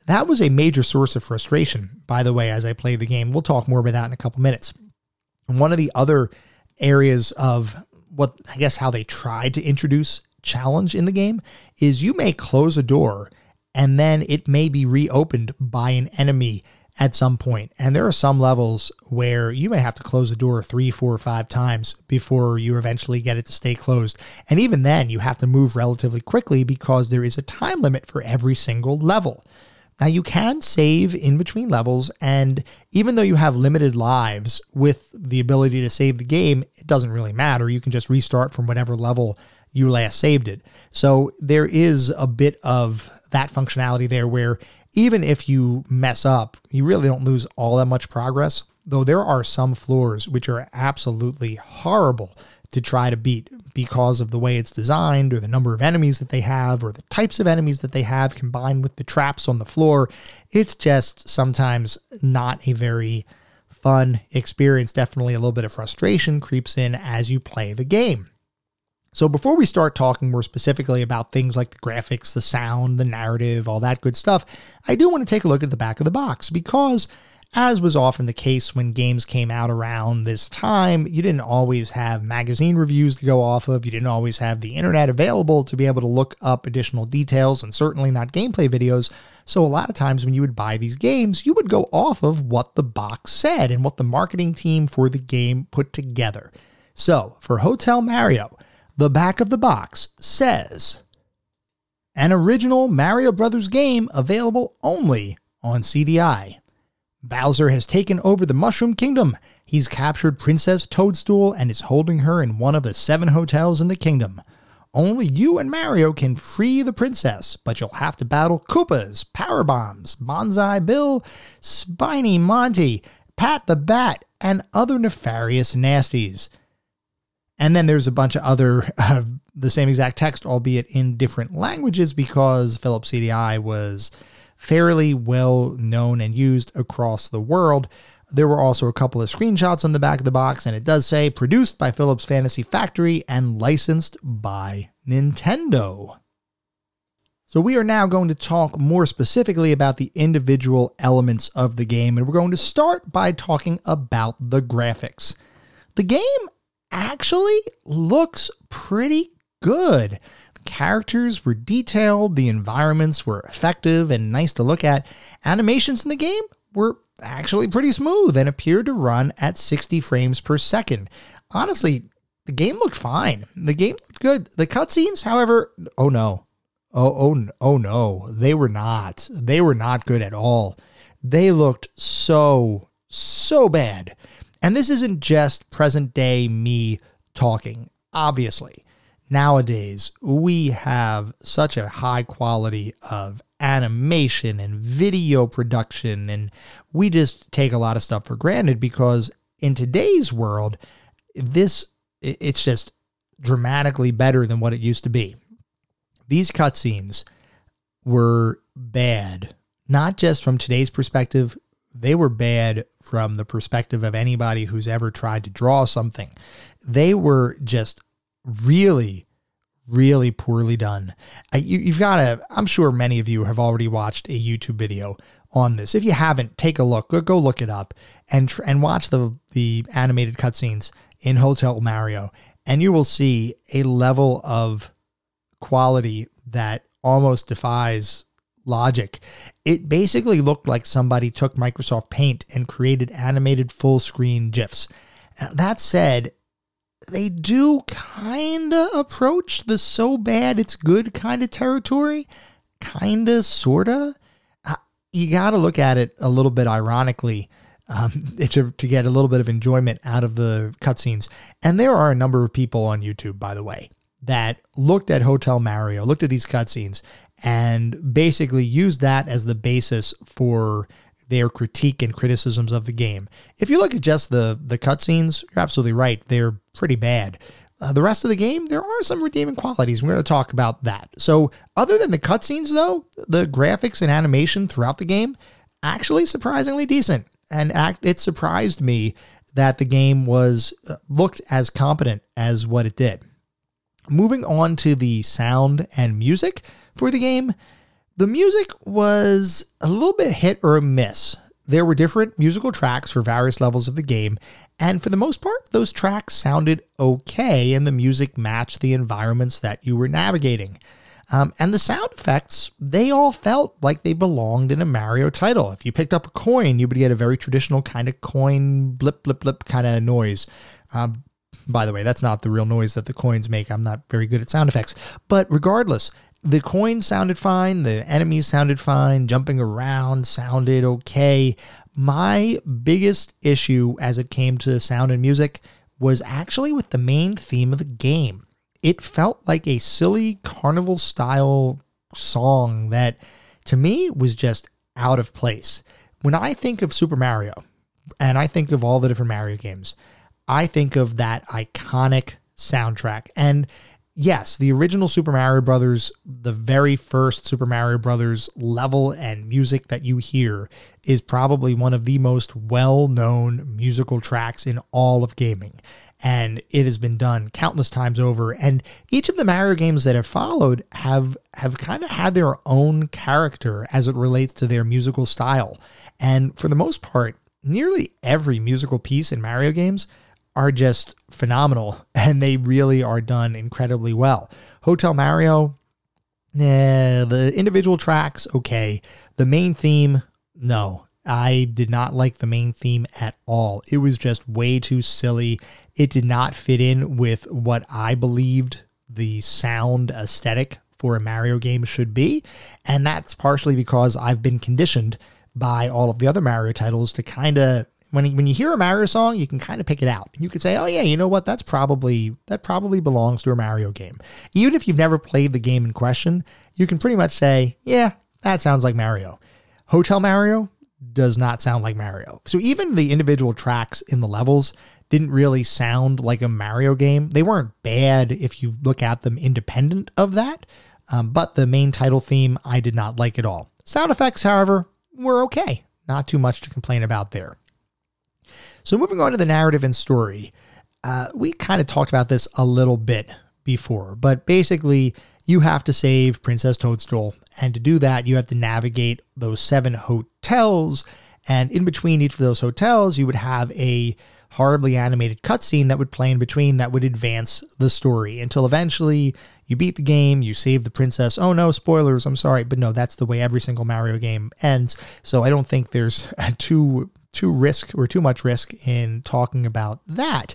Speaker 1: That was a major source of frustration, by the way, as I played the game. We'll talk more about that in a couple minutes. One of the other areas of what I guess how they tried to introduce challenge in the game is you may close a door and then it may be reopened by an enemy at some point. And there are some levels where you may have to close the door three, four, or five times before you eventually get it to stay closed. And even then, you have to move relatively quickly because there is a time limit for every single level. Now, you can save in between levels, and even though you have limited lives with the ability to save the game, it doesn't really matter. You can just restart from whatever level you last saved it. So, there is a bit of that functionality there where even if you mess up, you really don't lose all that much progress. Though there are some floors which are absolutely horrible to try to beat because of the way it's designed or the number of enemies that they have or the types of enemies that they have combined with the traps on the floor. It's just sometimes not a very fun experience. Definitely a little bit of frustration creeps in as you play the game. So, before we start talking more specifically about things like the graphics, the sound, the narrative, all that good stuff, I do want to take a look at the back of the box because as was often the case when games came out around this time, you didn't always have magazine reviews to go off of. You didn't always have the internet available to be able to look up additional details, and certainly not gameplay videos. So, a lot of times when you would buy these games, you would go off of what the box said and what the marketing team for the game put together. So, for Hotel Mario, the back of the box says an original Mario Brothers game available only on CDI. Bowser has taken over the Mushroom Kingdom. He's captured Princess Toadstool and is holding her in one of the seven hotels in the kingdom. Only you and Mario can free the princess, but you'll have to battle Koopas, Power Bombs, Banzai Bill, Spiny Monty, Pat the Bat, and other nefarious nasties. And then there's a bunch of other, [laughs] uh, the same exact text, albeit in different languages, because Philips CDI was fairly well known and used across the world. There were also a couple of screenshots on the back of the box, and it does say produced by Philips Fantasy Factory and licensed by Nintendo. So, we are now going to talk more specifically about the individual elements of the game, and we're going to start by talking about the graphics. The game actually looks pretty good characters were detailed, the environments were effective and nice to look at. Animations in the game were actually pretty smooth and appeared to run at 60 frames per second. Honestly, the game looked fine. The game looked good. The cutscenes, however, oh no. Oh, oh, oh no. They were not. They were not good at all. They looked so, so bad. And this isn't just present day me talking. Obviously, nowadays we have such a high quality of animation and video production, and we just take a lot of stuff for granted because in today's world, this it's just dramatically better than what it used to be. These cutscenes were bad, not just from today's perspective, they were bad from the perspective of anybody who's ever tried to draw something. They were just really, really poorly done. Uh, you, have got to, I'm sure many of you have already watched a YouTube video on this. If you haven't, take a look. Go, go look it up and and watch the the animated cutscenes in Hotel Mario, and you will see a level of quality that almost defies logic. It basically looked like somebody took Microsoft Paint and created animated full screen GIFs. That said, they do kind of approach the so bad it's good kind of territory. Kind of, sort of. Uh, you got to look at it a little bit ironically um, [laughs] to, to get a little bit of enjoyment out of the cutscenes. And there are a number of people on YouTube, by the way, that looked at Hotel Mario, looked at these cutscenes, and basically used that as the basis for their critique and criticisms of the game. If you look at just the the cutscenes, you're absolutely right; they're pretty bad. Uh, the rest of the game, there are some redeeming qualities. We're going to talk about that. So, other than the cutscenes, though, the graphics and animation throughout the game actually surprisingly decent, and act, it surprised me that the game was uh, looked as competent as what it did. Moving on to the sound and music for the game, the music was a little bit hit or miss. There were different musical tracks for various levels of the game, and for the most part, those tracks sounded okay and the music matched the environments that you were navigating. Um, and the sound effects, they all felt like they belonged in a Mario title. If you picked up a coin, you would get a very traditional kind of coin blip, blip, blip kind of noise. Um, by the way, that's not the real noise that the coins make. I'm not very good at sound effects. But regardless, the coin sounded fine, the enemies sounded fine, jumping around sounded okay. My biggest issue as it came to sound and music was actually with the main theme of the game. It felt like a silly carnival style song that to me was just out of place. When I think of Super Mario and I think of all the different Mario games, I think of that iconic soundtrack. And yes, the original Super Mario Brothers, the very first Super Mario Brothers level and music that you hear is probably one of the most well-known musical tracks in all of gaming. And it has been done countless times over. And each of the Mario games that have followed have have kind of had their own character as it relates to their musical style. And for the most part, nearly every musical piece in Mario games are just phenomenal [laughs] and they really are done incredibly well. Hotel Mario, eh, the individual tracks, okay. The main theme, no. I did not like the main theme at all. It was just way too silly. It did not fit in with what I believed the sound aesthetic for a Mario game should be. And that's partially because I've been conditioned by all of the other Mario titles to kind of when when you hear a Mario song, you can kind of pick it out. You could say, "Oh yeah, you know what? That's probably that probably belongs to a Mario game." Even if you've never played the game in question, you can pretty much say, "Yeah, that sounds like Mario." Hotel Mario does not sound like Mario. So even the individual tracks in the levels didn't really sound like a Mario game. They weren't bad if you look at them independent of that, um, but the main title theme I did not like at all. Sound effects, however, were okay. Not too much to complain about there. So, moving on to the narrative and story, uh, we kind of talked about this a little bit before, but basically, you have to save Princess Toadstool. And to do that, you have to navigate those seven hotels. And in between each of those hotels, you would have a horribly animated cutscene that would play in between that would advance the story until eventually you beat the game, you save the princess. Oh no, spoilers, I'm sorry, but no, that's the way every single Mario game ends. So I don't think there's [laughs] too too risk or too much risk in talking about that.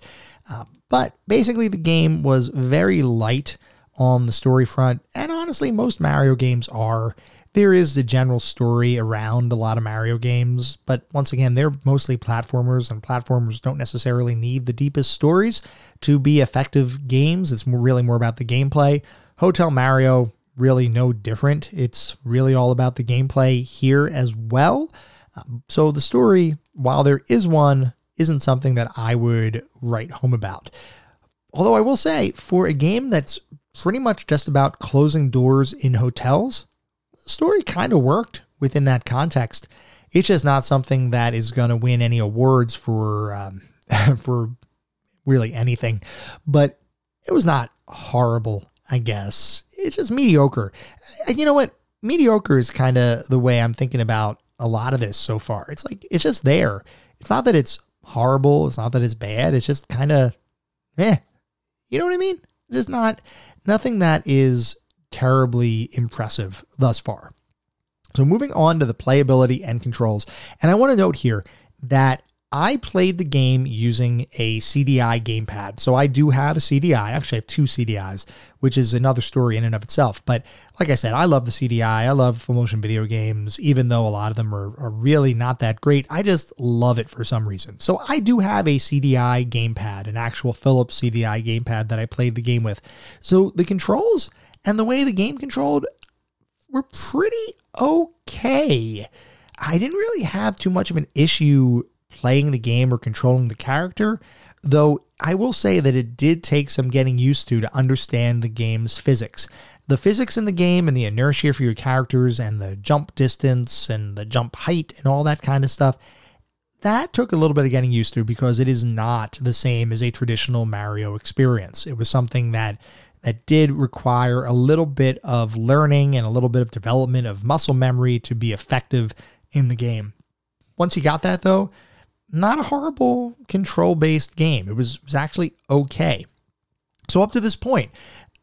Speaker 1: Uh, but basically, the game was very light on the story front, and honestly, most Mario games are. There is the general story around a lot of Mario games, but once again, they're mostly platformers, and platformers don't necessarily need the deepest stories to be effective games. It's really more about the gameplay. Hotel Mario, really no different. It's really all about the gameplay here as well. Um, so the story, while there is one, isn't something that I would write home about. Although I will say, for a game that's pretty much just about closing doors in hotels, the story kind of worked within that context. It's just not something that is going to win any awards for um, [laughs] for really anything. But it was not horrible, I guess. It's just mediocre. And you know what? Mediocre is kind of the way I'm thinking about a lot of this so far. It's like it's just there. It's not that it's horrible. It's not that it's bad. It's just kind of, eh. You know what I mean? It's not nothing that is terribly impressive thus far. So moving on to the playability and controls, and I want to note here that I played the game using a CDI gamepad. So I do have a CDI. I actually have two CDIs, which is another story in and of itself. But like I said, I love the CDI. I love full motion video games, even though a lot of them are, are really not that great. I just love it for some reason. So I do have a CDI gamepad, an actual Philips CDI gamepad that I played the game with. So the controls and the way the game controlled were pretty okay. I didn't really have too much of an issue playing the game or controlling the character, though I will say that it did take some getting used to to understand the game's physics. The physics in the game and the inertia for your characters and the jump distance and the jump height and all that kind of stuff, that took a little bit of getting used to because it is not the same as a traditional Mario experience. It was something that that did require a little bit of learning and a little bit of development of muscle memory to be effective in the game. Once you got that though, not a horrible control based game. It was, was actually okay. So, up to this point,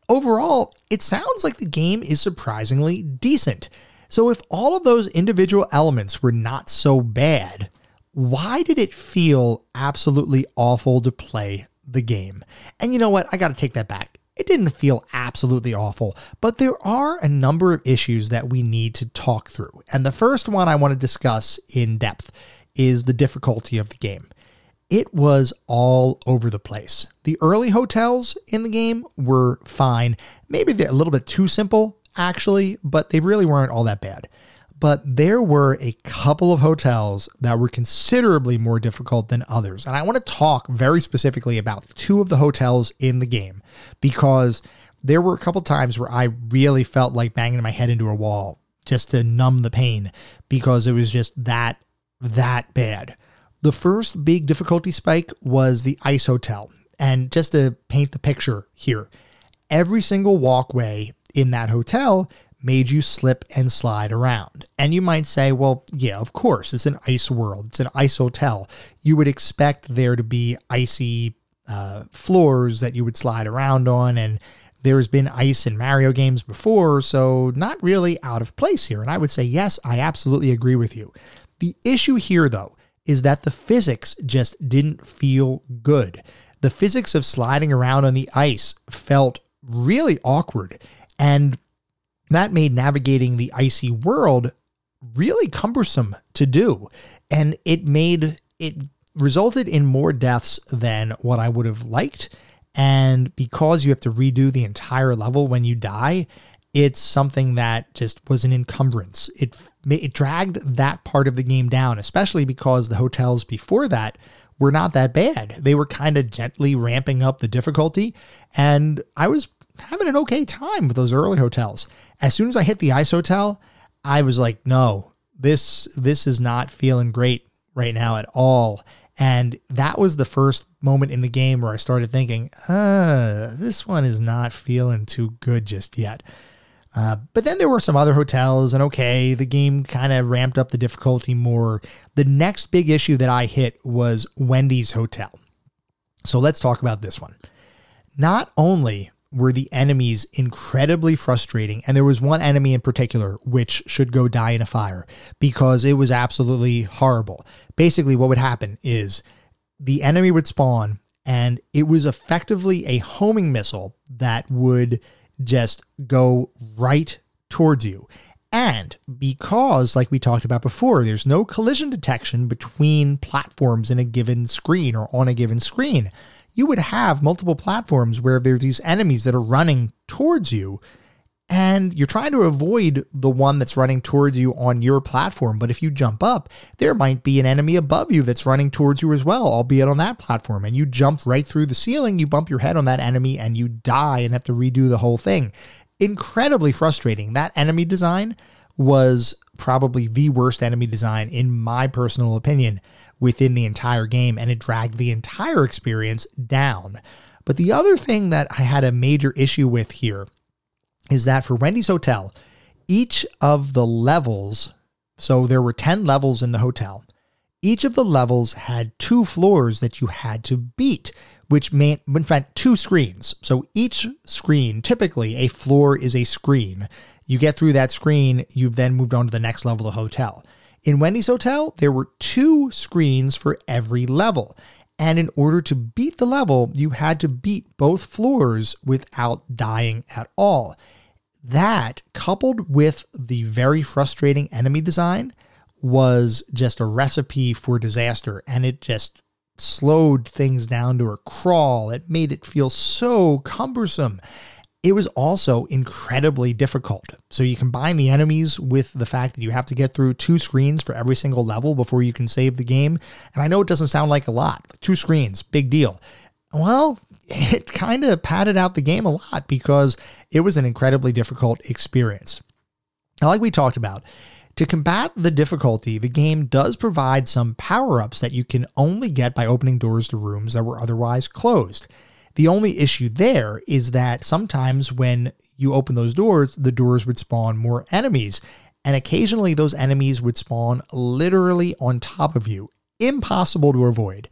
Speaker 1: overall, it sounds like the game is surprisingly decent. So, if all of those individual elements were not so bad, why did it feel absolutely awful to play the game? And you know what? I got to take that back. It didn't feel absolutely awful, but there are a number of issues that we need to talk through. And the first one I want to discuss in depth is the difficulty of the game. It was all over the place. The early hotels in the game were fine. Maybe they're a little bit too simple, actually, but they really weren't all that bad. But there were a couple of hotels that were considerably more difficult than others. And I want to talk very specifically about two of the hotels in the game because there were a couple times where I really felt like banging my head into a wall just to numb the pain because it was just that that bad. The first big difficulty spike was the Ice Hotel. And just to paint the picture here, every single walkway in that hotel made you slip and slide around. And you might say, well, yeah, of course, it's an ice world, it's an ice hotel. You would expect there to be icy uh, floors that you would slide around on. And there's been ice in Mario games before, so not really out of place here. And I would say, yes, I absolutely agree with you. The issue here, though, is that the physics just didn't feel good. The physics of sliding around on the ice felt really awkward, and that made navigating the icy world really cumbersome to do. And it made it resulted in more deaths than what I would have liked. And because you have to redo the entire level when you die, it's something that just was an encumbrance. It it dragged that part of the game down, especially because the hotels before that were not that bad. They were kind of gently ramping up the difficulty, and I was having an okay time with those early hotels. As soon as I hit the ice hotel, I was like, no, this this is not feeling great right now at all. And that was the first moment in the game where I started thinking, uh, this one is not feeling too good just yet. Uh, but then there were some other hotels, and okay, the game kind of ramped up the difficulty more. The next big issue that I hit was Wendy's Hotel. So let's talk about this one. Not only were the enemies incredibly frustrating, and there was one enemy in particular which should go die in a fire because it was absolutely horrible. Basically, what would happen is the enemy would spawn, and it was effectively a homing missile that would just go right towards you. And because, like we talked about before, there's no collision detection between platforms in a given screen or on a given screen, you would have multiple platforms where there's these enemies that are running towards you and you're trying to avoid the one that's running towards you on your platform. But if you jump up, there might be an enemy above you that's running towards you as well, albeit on that platform. And you jump right through the ceiling, you bump your head on that enemy, and you die and have to redo the whole thing. Incredibly frustrating. That enemy design was probably the worst enemy design, in my personal opinion, within the entire game, and it dragged the entire experience down. But the other thing that I had a major issue with here is that for Wendy's Hotel, each of the levels, so there were 10 levels in the hotel, each of the levels had two floors that you had to beat, which meant, in fact, two screens. So each screen, typically a floor is a screen. You get through that screen, you've then moved on to the next level of the hotel. In Wendy's Hotel, there were two screens for every level. And in order to beat the level, you had to beat both floors without dying at all. That, coupled with the very frustrating enemy design, was just a recipe for disaster. And it just slowed things down to a crawl. It made it feel so cumbersome. It was also incredibly difficult. So you combine the enemies with the fact that you have to get through two screens for every single level before you can save the game. And I know it doesn't sound like a lot. Two screens, big deal. Well, it kind of padded out the game a lot because it was an incredibly difficult experience. Now, like we talked about, to combat the difficulty, the game does provide some power ups that you can only get by opening doors to rooms that were otherwise closed. The only issue there is that sometimes when you open those doors, the doors would spawn more enemies, and occasionally those enemies would spawn literally on top of you. Impossible to avoid.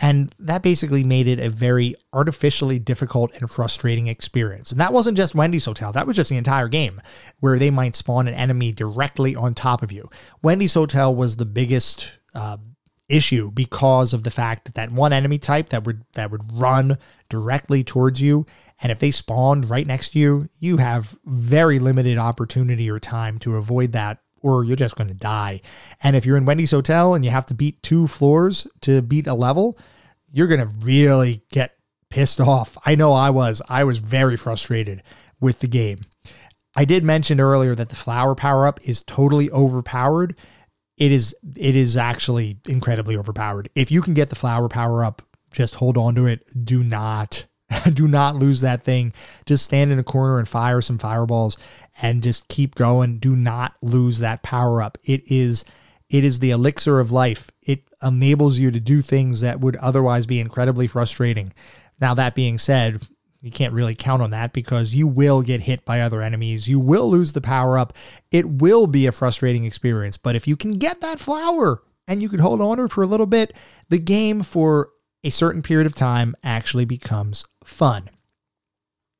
Speaker 1: And that basically made it a very artificially difficult and frustrating experience. And that wasn't just Wendy's Hotel, that was just the entire game, where they might spawn an enemy directly on top of you. Wendy's Hotel was the biggest uh, issue because of the fact that that one enemy type that would that would run directly towards you and if they spawned right next to you you have very limited opportunity or time to avoid that or you're just going to die. And if you're in Wendy's Hotel and you have to beat two floors to beat a level, you're going to really get pissed off. I know I was. I was very frustrated with the game. I did mention earlier that the flower power up is totally overpowered. It is it is actually incredibly overpowered. If you can get the flower power up, just hold on to it. Do not [laughs] do not lose that thing. Just stand in a corner and fire some fireballs and just keep going. Do not lose that power up. It is it is the elixir of life. It enables you to do things that would otherwise be incredibly frustrating. Now that being said, you can't really count on that because you will get hit by other enemies. You will lose the power up. It will be a frustrating experience. But if you can get that flower and you can hold on to it for a little bit, the game for a certain period of time actually becomes fun.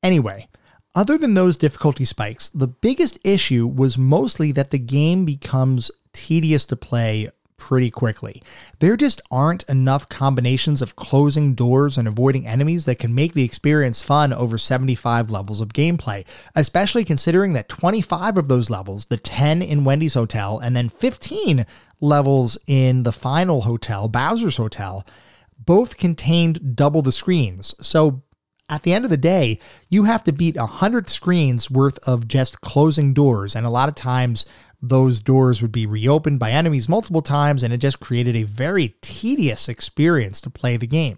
Speaker 1: Anyway, other than those difficulty spikes, the biggest issue was mostly that the game becomes tedious to play pretty quickly. There just aren't enough combinations of closing doors and avoiding enemies that can make the experience fun over 75 levels of gameplay, especially considering that 25 of those levels, the 10 in Wendy's Hotel, and then 15 levels in the final hotel, Bowser's Hotel, both contained double the screens. So at the end of the day, you have to beat 100 screens worth of just closing doors. And a lot of times, those doors would be reopened by enemies multiple times, and it just created a very tedious experience to play the game.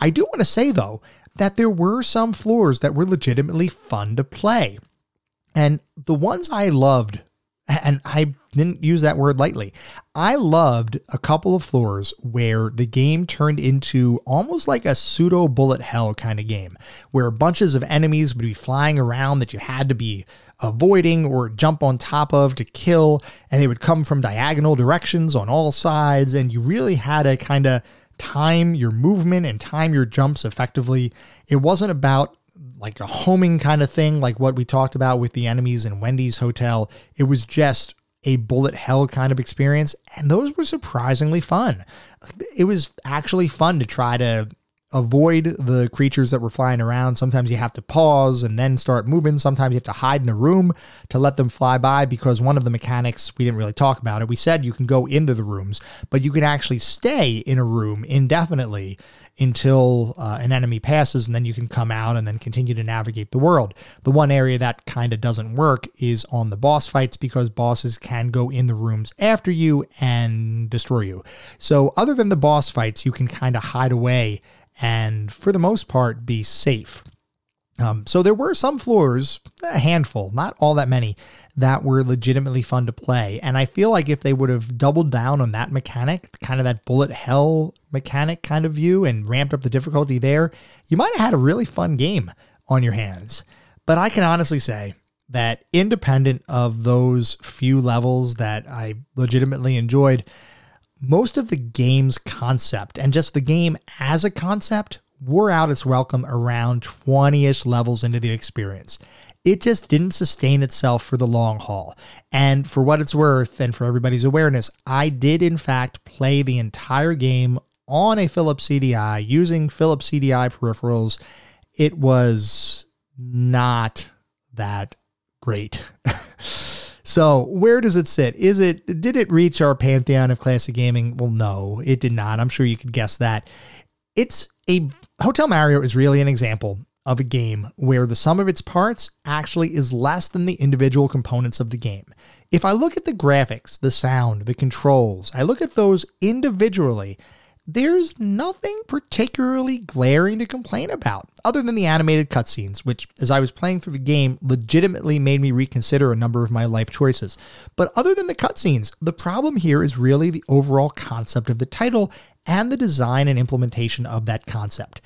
Speaker 1: I do want to say, though, that there were some floors that were legitimately fun to play. And the ones I loved and I didn't use that word lightly. I loved a couple of floors where the game turned into almost like a pseudo bullet hell kind of game, where bunches of enemies would be flying around that you had to be avoiding or jump on top of to kill, and they would come from diagonal directions on all sides, and you really had to kind of time your movement and time your jumps effectively. It wasn't about like a homing kind of thing, like what we talked about with the enemies in Wendy's Hotel. It was just a bullet hell kind of experience, and those were surprisingly fun. It was actually fun to try to avoid the creatures that were flying around. Sometimes you have to pause and then start moving. Sometimes you have to hide in a room to let them fly by because one of the mechanics, we didn't really talk about it. We said you can go into the rooms, but you can actually stay in a room indefinitely until uh, an enemy passes and then you can come out and then continue to navigate the world. The one area that kind of doesn't work is on the boss fights because bosses can go in the rooms after you and destroy you. So, other than the boss fights, you can kind of hide away and for the most part be safe. Um, so there were some floors, a handful, not all that many, that were legitimately fun to play. And I feel like if they would have doubled down on that mechanic, kind of that bullet hell mechanic kind of view, and ramped up the difficulty there, you might have had a really fun game on your hands. But I can honestly say that independent of those few levels that I legitimately enjoyed, most of the game's concept and just the game as a concept wore out its welcome around 20 ish levels into the experience. It just didn't sustain itself for the long haul. And for what it's worth, and for everybody's awareness, I did in fact play the entire game on a Philips CDI using Philips CDI peripherals. It was not that great. [laughs] So, where does it sit? Is it did it reach our pantheon of classic gaming? Well, no, it did not. I'm sure you could guess that. It's a Hotel Mario is really an example of a game where the sum of its parts actually is less than the individual components of the game. If I look at the graphics, the sound, the controls, I look at those individually, there's nothing particularly glaring to complain about, other than the animated cutscenes, which, as I was playing through the game, legitimately made me reconsider a number of my life choices. But other than the cutscenes, the problem here is really the overall concept of the title and the design and implementation of that concept.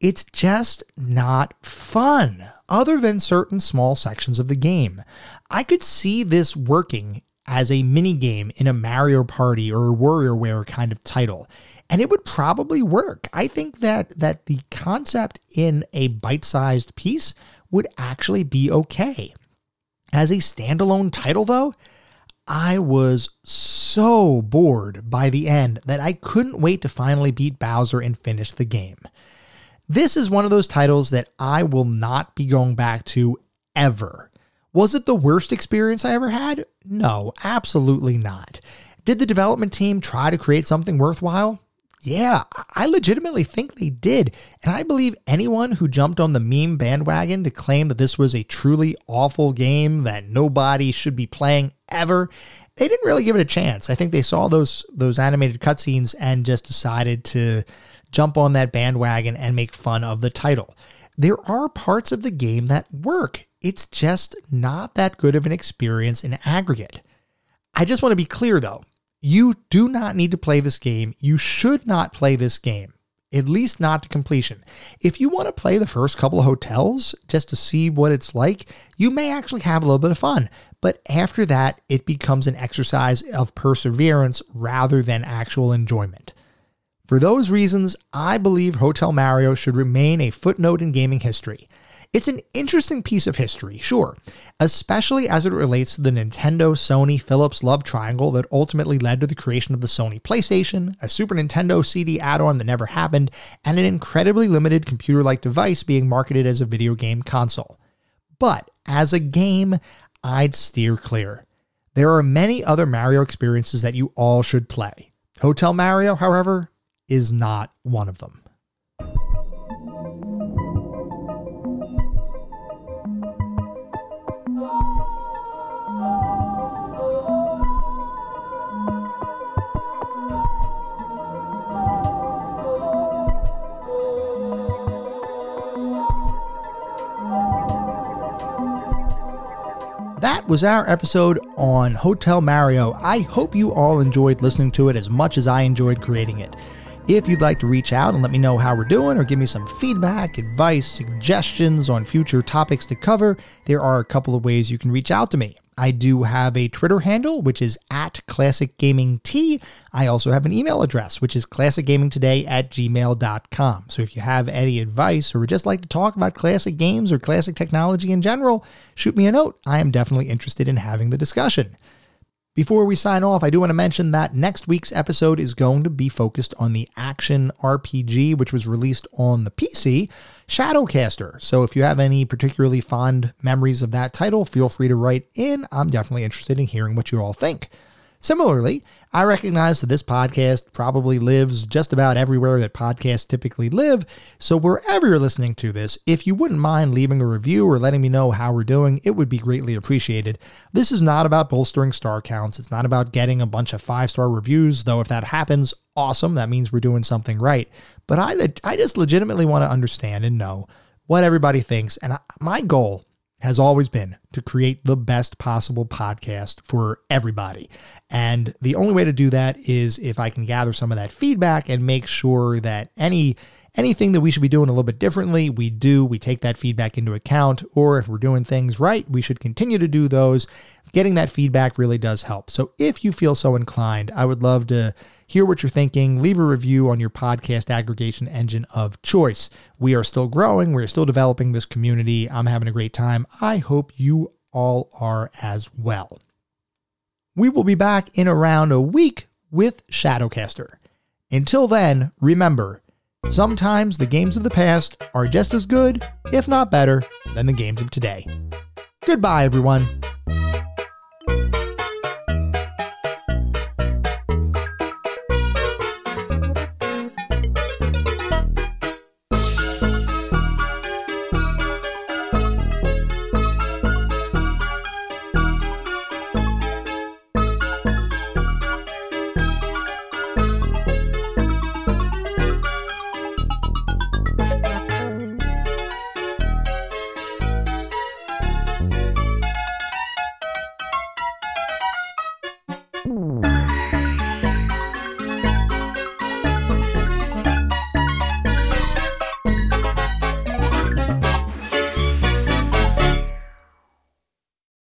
Speaker 1: It's just not fun, other than certain small sections of the game. I could see this working as a mini game in a Mario Party or a WarioWare kind of title and it would probably work. I think that that the concept in a bite-sized piece would actually be okay. As a standalone title though, I was so bored by the end that I couldn't wait to finally beat Bowser and finish the game. This is one of those titles that I will not be going back to ever. Was it the worst experience I ever had? No, absolutely not. Did the development team try to create something worthwhile? Yeah, I legitimately think they did. And I believe anyone who jumped on the meme bandwagon to claim that this was a truly awful game that nobody should be playing ever, they didn't really give it a chance. I think they saw those those animated cutscenes and just decided to jump on that bandwagon and make fun of the title. There are parts of the game that work. It's just not that good of an experience in aggregate. I just want to be clear though. You do not need to play this game. You should not play this game, at least not to completion. If you want to play the first couple of hotels just to see what it's like, you may actually have a little bit of fun. But after that, it becomes an exercise of perseverance rather than actual enjoyment. For those reasons, I believe Hotel Mario should remain a footnote in gaming history. It's an interesting piece of history, sure, especially as it relates to the Nintendo Sony Philips love triangle that ultimately led to the creation of the Sony PlayStation, a Super Nintendo CD add on that never happened, and an incredibly limited computer like device being marketed as a video game console. But as a game, I'd steer clear. There are many other Mario experiences that you all should play. Hotel Mario, however, is not one of them. That was our episode on Hotel Mario. I hope you all enjoyed listening to it as much as I enjoyed creating it. If you'd like to reach out and let me know how we're doing or give me some feedback, advice, suggestions on future topics to cover, there are a couple of ways you can reach out to me. I do have a Twitter handle, which is at Classic Gaming T. I also have an email address, which is classicgamingtoday at gmail.com. So if you have any advice or would just like to talk about classic games or classic technology in general, shoot me a note. I am definitely interested in having the discussion. Before we sign off, I do want to mention that next week's episode is going to be focused on the action RPG, which was released on the PC, Shadowcaster. So if you have any particularly fond memories of that title, feel free to write in. I'm definitely interested in hearing what you all think. Similarly, I recognize that this podcast probably lives just about everywhere that podcasts typically live. So, wherever you're listening to this, if you wouldn't mind leaving a review or letting me know how we're doing, it would be greatly appreciated. This is not about bolstering star counts, it's not about getting a bunch of five star reviews, though, if that happens, awesome. That means we're doing something right. But I, I just legitimately want to understand and know what everybody thinks. And my goal has always been to create the best possible podcast for everybody. And the only way to do that is if I can gather some of that feedback and make sure that any anything that we should be doing a little bit differently, we do, we take that feedback into account, or if we're doing things right, we should continue to do those. Getting that feedback really does help. So if you feel so inclined, I would love to hear what you're thinking. Leave a review on your podcast aggregation engine of choice. We are still growing, we're still developing this community. I'm having a great time. I hope you all are as well. We will be back in around a week with Shadowcaster. Until then, remember, sometimes the games of the past are just as good, if not better, than the games of today. Goodbye, everyone.